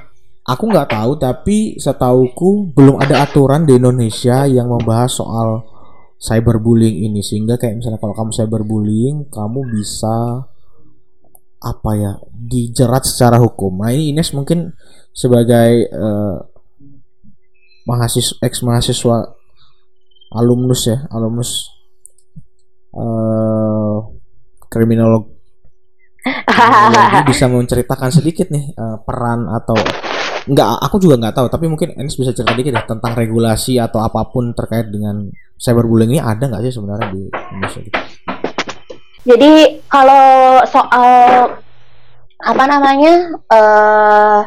aku nggak tahu tapi setauku belum ada aturan di Indonesia yang membahas soal cyberbullying ini sehingga kayak misalnya kalau kamu cyberbullying kamu bisa apa ya dijerat secara hukum. Nah ini Ines mungkin sebagai eh, mahasiswa ex mahasiswa alumnus ya alumnus eh kriminolog bisa menceritakan sedikit nih eh, peran atau enggak aku juga nggak tahu tapi mungkin Enes bisa cerita dikit ya tentang regulasi atau apa pun terkait dengan cyberbullying ini ada nggak sih sebenarnya di Indonesia gitu? Jadi kalau soal apa namanya eh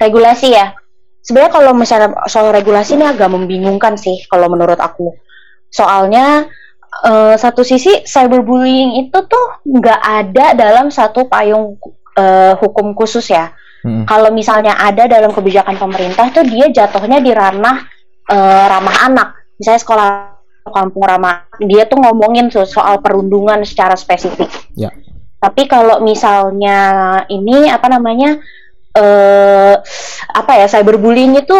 regulasi ya, sebenarnya kalau misalnya soal regulasi ini agak membingungkan sih kalau menurut aku. Soalnya eh, satu sisi cyberbullying itu tuh nggak ada dalam satu payung eh, hukum khusus ya. Mm-mm. Kalau misalnya ada dalam kebijakan pemerintah tuh dia jatuhnya di ranah eh, ramah anak. Misalnya sekolah kampung ramah, dia tuh ngomongin so- soal perundungan secara spesifik. Ya. Tapi kalau misalnya ini apa namanya eh apa ya cyberbullying itu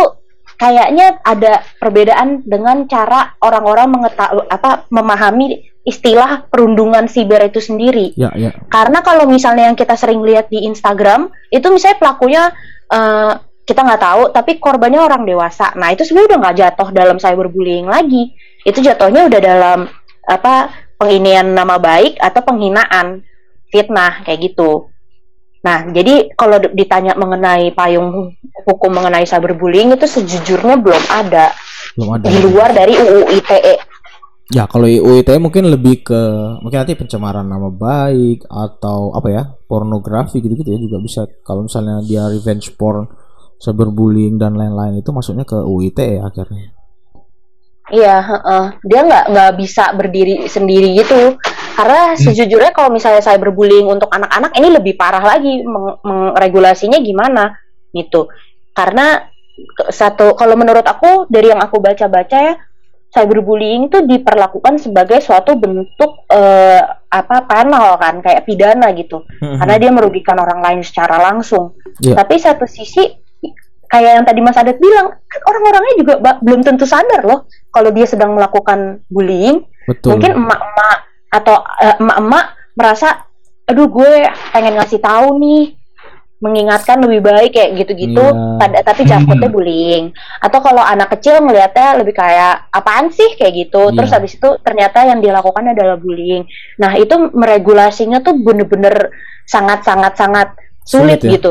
kayaknya ada perbedaan dengan cara orang-orang mengetahui apa memahami istilah perundungan siber itu sendiri. Ya ya. Karena kalau misalnya yang kita sering lihat di Instagram, itu misalnya pelakunya eh, kita nggak tahu, tapi korbannya orang dewasa. Nah itu sebenarnya udah nggak jatuh dalam cyberbullying lagi. Itu jatuhnya udah dalam apa penginian nama baik atau penghinaan, fitnah kayak gitu. Nah jadi kalau ditanya mengenai payung hukum mengenai cyberbullying itu sejujurnya belum ada Belum ada. di luar dari UU ITE. Ya kalau UU ITE mungkin lebih ke mungkin nanti pencemaran nama baik atau apa ya pornografi gitu-gitu ya juga bisa kalau misalnya dia revenge porn cyberbullying dan lain-lain itu masuknya ke UU ITE akhirnya. Iya, heeh. dia nggak nggak bisa berdiri sendiri gitu. Karena sejujurnya kalau misalnya cyberbullying untuk anak-anak ini lebih parah lagi meng- mengregulasinya gimana gitu. Karena satu kalau menurut aku dari yang aku baca-baca ya cyberbullying itu diperlakukan sebagai suatu bentuk eh, apa penal kan kayak pidana gitu. Karena dia merugikan orang lain secara langsung. Iya. Tapi satu sisi kayak yang tadi Mas Adet bilang, kan orang-orangnya juga belum tentu sadar loh kalau dia sedang melakukan bullying. betul. Mungkin emak-emak atau eh, emak-emak merasa, aduh gue pengen ngasih tahu nih, mengingatkan lebih baik kayak gitu-gitu. Iya. Pada tapi jakutnya bullying. Atau kalau anak kecil ngelihatnya lebih kayak apaan sih kayak gitu. Terus Iya. habis itu ternyata yang dilakukan adalah bullying. Nah itu meregulasinya tuh bener-bener sangat-sangat sangat sulit, Sulit ya? gitu.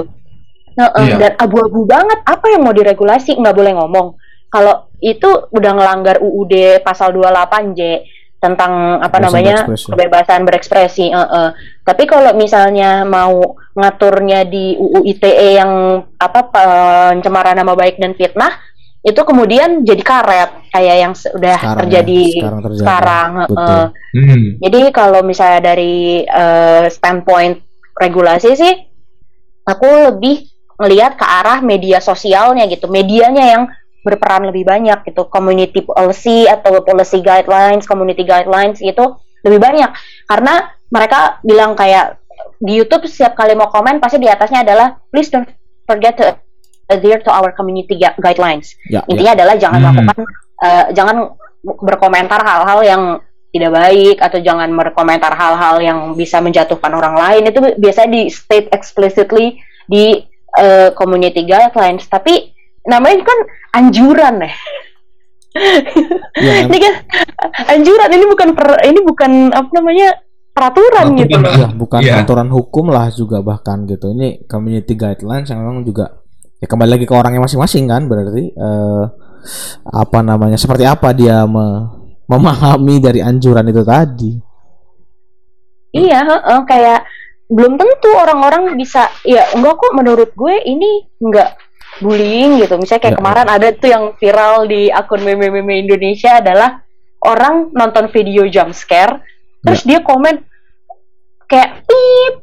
Nah, eh, Iya. dan abu-abu banget apa yang mau diregulasi nggak boleh ngomong. Kalau itu udah ngelanggar UUD pasal 28J tentang apa Kebebasan namanya berekspresi. kebebasan berekspresi. eh, eh. Tapi kalau misalnya mau ngaturnya di UU ITE yang apa pencemaran nama baik dan fitnah itu kemudian jadi karet kayak yang sudah Sekarang ya, terjadi sekarang terjadi. sekarang, Betul. eh. Hmm. Jadi kalau misalnya dari eh, standpoint regulasi sih, aku lebih ngelihat ke arah media sosialnya gitu, medianya yang berperan lebih banyak gitu, community policy atau policy guidelines, community guidelines gitu lebih banyak karena mereka bilang kayak di YouTube setiap kali mau komen pasti di atasnya adalah please don't forget to adhere to our community gui- guidelines. Ya, ya. Intinya adalah jangan Hmm. melakukan eh, jangan berkomentar hal-hal yang tidak baik atau jangan berkomentar hal-hal yang bisa menjatuhkan orang lain itu biasanya di state explicitly di eh, community guidelines tapi namanya kan anjuran ya Iya, ini kan anjuran ini bukan per- ini bukan apa namanya peraturan Aturan, gitu Iya, bukan Iya. aturan hukum lah juga bahkan gitu. Ini community guidelines yang memang juga ya kembali lagi ke orangnya masing-masing kan berarti eh, apa namanya seperti apa dia me- memahami dari anjuran itu tadi. Iya, heeh, kayak belum tentu orang-orang bisa ya enggak kok menurut gue ini enggak bullying gitu. Misalnya kayak Ya, kemarin ada tuh yang viral di akun meme-meme Indonesia adalah orang nonton video jump scare terus dia komen kayak pip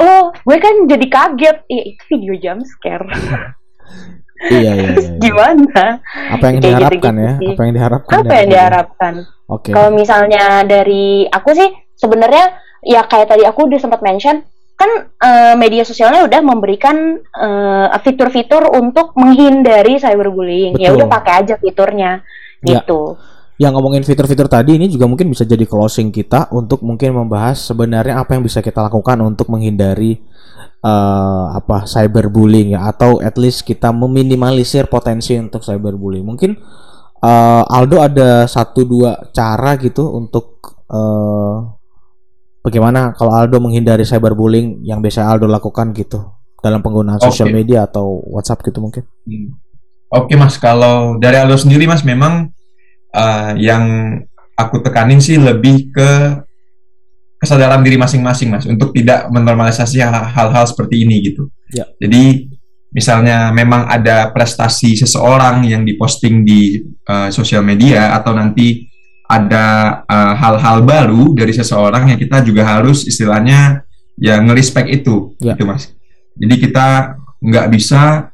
lo gue kan jadi kaget iya itu video jump scare Iya, iya, iya. iya. gimana Apa yang Kayak diharapkan gitu-gitu ya? sih. Apa yang diharapkan? apa yang diharapkan Oke. Kalau misalnya dari aku sih sebenarnya ya kayak tadi aku udah sempat mention kan eh, media sosialnya udah memberikan eh, fitur-fitur untuk menghindari cyberbullying. Ya udah pakai aja fiturnya Ya. gitu. Yang ngomongin fitur-fitur tadi ini juga mungkin bisa jadi closing kita untuk mungkin membahas sebenarnya apa yang bisa kita lakukan untuk menghindari eh, apa cyberbullying ya atau at least kita meminimalisir potensi untuk cyberbullying. Mungkin eh, Aldo ada satu dua cara gitu untuk eh, bagaimana kalau Aldo menghindari cyberbullying yang biasa Aldo lakukan gitu dalam penggunaan Oke. sosial media atau WhatsApp gitu mungkin. Hmm. Oke mas, kalau dari Aldo sendiri mas memang eh, yang aku tekanin sih lebih ke kesadaran diri masing-masing mas untuk tidak menormalisasi hal- hal-hal seperti ini gitu. Ya. Jadi misalnya memang ada prestasi seseorang yang diposting di eh, sosial media atau nanti ada eh, hal-hal baru dari seseorang yang kita juga harus istilahnya ya ngerespek itu Ya. gitu mas. Jadi kita nggak bisa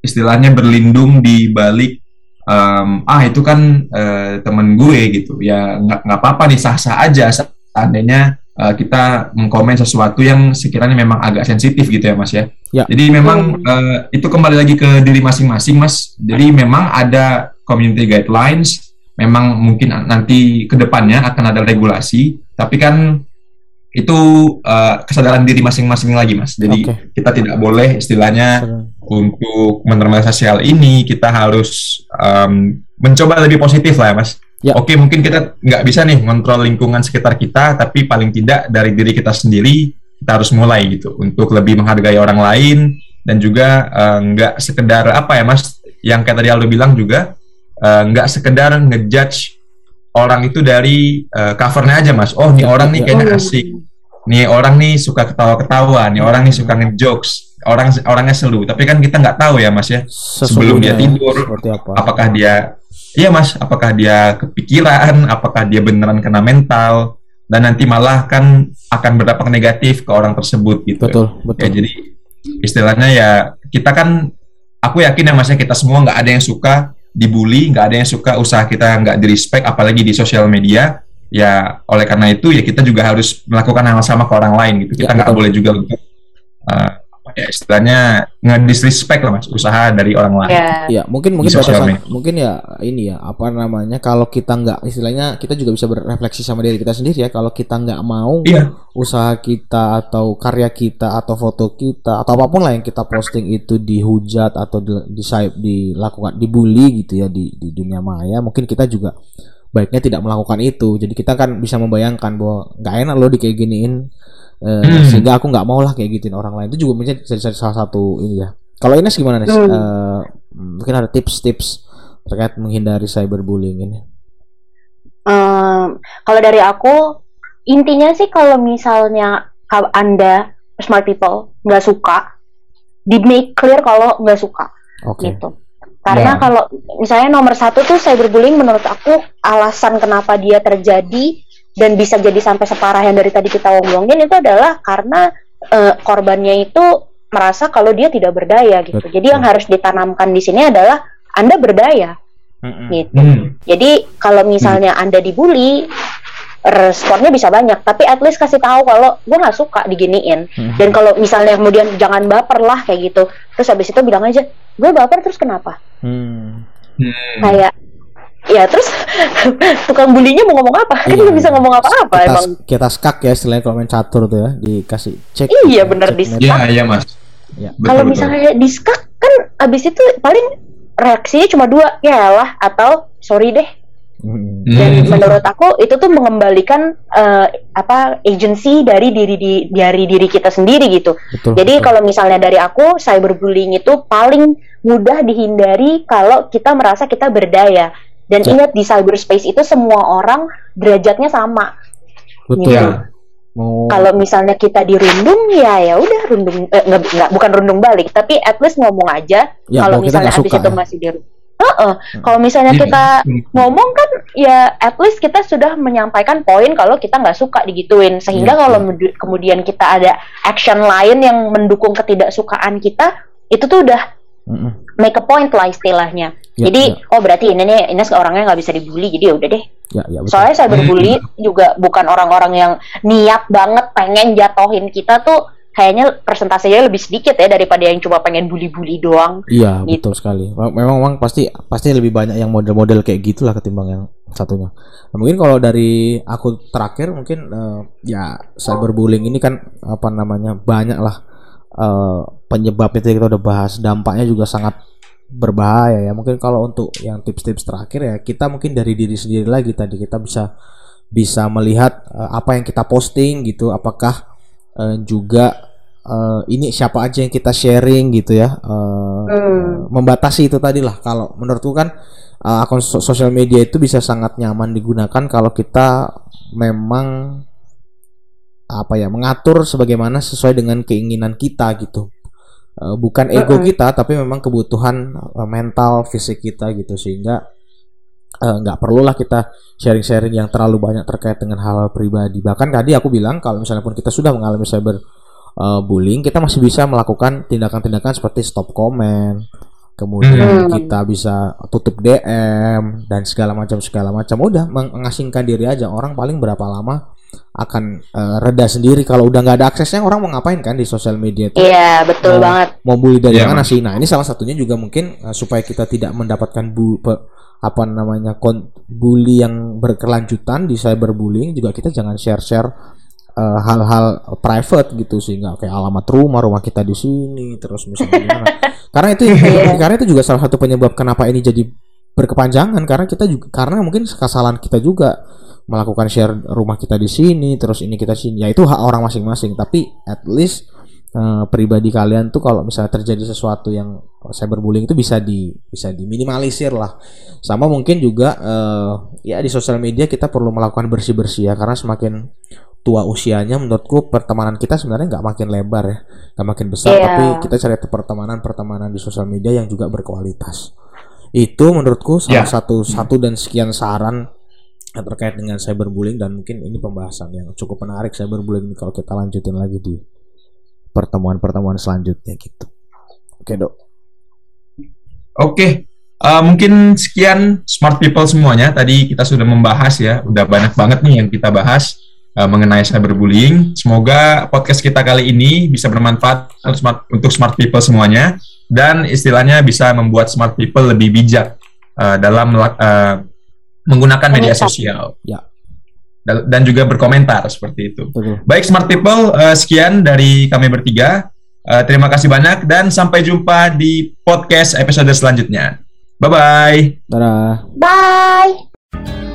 istilahnya berlindung di balik em, ah itu kan eh, temen gue gitu ya nggak nggak apa-apa nih sah-sah aja seandainya eh, kita mengkomen sesuatu yang sekiranya memang agak sensitif gitu ya mas ya. Ya. Jadi memang eh, itu kembali lagi ke diri masing-masing mas. Jadi memang ada community guidelines, memang mungkin nanti ke depannya akan ada regulasi, tapi kan itu eh, kesadaran diri masing-masing lagi mas. Jadi Oke. kita tidak boleh istilahnya untuk menormalisasi hal ini kita harus em, mencoba lebih positif lah ya mas. Ya. Oke mungkin kita nggak bisa nih ngontrol lingkungan sekitar kita, tapi paling tidak dari diri kita sendiri kita harus mulai gitu untuk lebih menghargai orang lain dan juga eh, nggak sekedar apa ya mas, yang kayak tadi Aldo bilang juga eh, nggak sekedar ngejudge orang itu dari eh, covernya aja mas. Oh nih Ya, orang nih ya. kayaknya asik, nih orang nih suka ketawa-ketawa, nih orang nih suka ngejokes, orang orangnya selu. Tapi kan kita nggak tahu ya mas ya, Sebelum dia ya, tidur, apa? apakah dia, iya mas, apakah dia kepikiran, apakah dia beneran kena mental, dan nanti malah kan akan berdampak negatif ke orang tersebut gitu. Betul, betul. Ya jadi istilahnya ya kita kan, aku yakin ya mas ya kita semua nggak ada yang suka dibully, nggak ada yang suka usaha kita nggak di respect, apalagi di sosial media. Ya oleh karena itu ya kita juga harus melakukan hal sama ke orang lain gitu. Kita Ya, nggak betul. boleh juga untuk uh, ya istilahnya nge-disrespect lah mas usaha dari orang lain. Ya. Iya, mungkin mungkin Di sosial batasan media. mungkin ya ini ya apa namanya kalau kita nggak istilahnya kita juga bisa berefleksi sama diri kita sendiri ya kalau kita nggak mau Iya. usaha kita atau karya kita atau foto kita atau apa pun lah yang kita posting itu dihujat atau di, di dilakukan dibully gitu ya di di dunia maya mungkin kita juga baiknya tidak melakukan itu jadi kita kan bisa membayangkan bahwa nggak enak loh di kayak giniin eh, Hmm. sehingga aku nggak mau lah kayak gituin orang lain itu juga mungkin jadi salah satu ini ya kalau Ines gimana Ines? Hmm. Eh, mungkin ada tips-tips terkait menghindari cyberbullying ini? Um, kalau dari aku intinya sih kalau misalnya anda smart people nggak suka, di make clear kalau nggak suka, Oke. gitu. Karena Ya. kalau misalnya nomor satu tuh cyberbullying menurut aku alasan kenapa dia terjadi dan bisa jadi sampai separah yang dari tadi kita omongin itu adalah karena eh, korbannya itu merasa kalau dia tidak berdaya gitu. Betul. Jadi yang harus ditanamkan di sini adalah Anda berdaya gitu. Hmm. Jadi kalau misalnya Anda dibully responnya bisa banyak, tapi at least kasih tahu kalau gue nggak suka diginiin. Mm-mm. Dan kalau misalnya kemudian jangan baper lah kayak gitu. Terus habis itu bilang aja, gue baper terus kenapa? Hmm. Kayak ya terus tukang bulinya mau ngomong apa? Kan Iya. nggak bisa ngomong apa-apa Kita, emang. kita skak ya istilahnya kalau main catur tuh ya dikasih cek. Iya, gitu, bener, cek di net. Iya, iya Mas. Ya. Kalau misalnya diskak kan abis itu paling reaksinya cuma dua, ya lah atau sorry deh. Hmm. Dan Hmm. menurut aku itu tuh mengembalikan eh, apa agency dari diri di, dari diri kita sendiri gitu. Betul. Jadi betul. kalau misalnya dari aku cyberbullying itu paling mudah dihindari kalau kita merasa kita berdaya. Dan Ya. ingat di cyberspace itu semua orang derajatnya sama. betul. Ya. Mau Kalau misalnya kita dirundung ya ya udah rundung eh, nggak nggak- bukan rundung balik tapi at least ngomong aja ya, kalau misalnya habis suka. itu ya. masih dirundung. Heeh. Kalau misalnya Iya. kita ngomong kan ya at least kita sudah menyampaikan poin kalau kita nggak suka digituin sehingga Iya, kalau medu- kemudian kita ada action lain yang mendukung ketidaksukaan kita itu tuh udah Mm-mm. make a point lah istilahnya Ya, jadi ya, oh berarti ini nih Ines orangnya nggak bisa dibully jadi ya udah deh ya, ya, betul. soalnya cyberbully juga bukan orang-orang yang niat banget pengen jatohin kita tuh kayaknya persentasenya lebih sedikit ya daripada yang cuma pengen bully-bully doang Iya Gitu. betul sekali. Mem- Memang, memang pasti pasti lebih banyak yang model-model kayak gitulah ketimbang yang satunya. Nah, mungkin kalau dari aku terakhir mungkin eh, ya cyberbullying ini kan apa namanya banyak lah eh, penyebabnya tadi kita udah bahas dampaknya juga sangat berbahaya ya. Mungkin kalau untuk yang tips-tips terakhir ya kita mungkin dari diri sendiri lagi tadi kita bisa bisa melihat eh, apa yang kita posting gitu apakah eh, juga eh, ini siapa aja yang kita sharing gitu ya eh, Hmm. membatasi itu tadi lah kalau menurutku kan eh, akun so- sosial media itu bisa sangat nyaman digunakan kalau kita memang apa ya mengatur sebagaimana sesuai dengan keinginan kita gitu Eh, bukan ego kita tapi memang kebutuhan eh, mental fisik kita gitu. Sehingga eh, nggak perlulah kita sharing-sharing yang terlalu banyak terkait dengan hal pribadi. Bahkan tadi aku bilang kalau misalnya pun kita sudah mengalami cyber eh, bullying kita masih bisa melakukan tindakan-tindakan seperti stop comment kemudian Hmm. kita bisa tutup DM dan segala macam segala macam. Udah meng- mengasingkan diri aja. Orang paling berapa lama akan eh, reda sendiri kalau udah nggak ada aksesnya orang mau ngapain kan di sosial media itu iya betul Mau- banget mau bully dari Iya, mana sih? Nah, ini salah satunya juga mungkin uh, supaya kita tidak mendapatkan bu pe- apa namanya kon bully yang berkelanjutan di cyberbullying juga kita jangan share-share uh, hal-hal private gitu sehingga kayak alamat rumah rumah kita di sini terus misalnya gimana. karena itu Iya. karena itu juga salah satu penyebab kenapa ini jadi berkepanjangan karena kita juga karena mungkin kesalahan kita juga melakukan share rumah kita di sini terus ini kita sini. Ya itu hak orang masing-masing. Tapi at least eh, pribadi kalian tuh kalau misalnya terjadi sesuatu yang cyberbullying itu bisa di bisa diminimalisir lah. Sama mungkin juga eh, ya di sosial media kita perlu melakukan bersih bersih ya karena semakin tua usianya menurutku pertemanan kita sebenarnya nggak makin lebar ya. Nggak makin besar Iya. tapi kita cari pertemanan pertemanan di sosial media yang juga berkualitas itu menurutku salah Ya. satu satu dan sekian saran yang terkait dengan cyberbullying dan mungkin ini pembahasan yang cukup menarik cyberbullying ini kalau kita lanjutin lagi di pertemuan-pertemuan selanjutnya gitu. Oke dok. Oke, eh, mungkin sekian smart people semuanya. Tadi kita sudah membahas ya, udah banyak banget nih yang kita bahas eh, mengenai cyberbullying. Semoga podcast kita kali ini bisa bermanfaat untuk smart, untuk smart people semuanya dan istilahnya bisa membuat smart people lebih bijak eh, dalam eh, menggunakan media sosial. Ya. Dan dan juga berkomentar seperti itu. Betul. Baik smart people, eh, sekian dari kami bertiga. Eh, terima kasih banyak dan sampai jumpa di podcast episode selanjutnya. Bye bye. Dadah. bye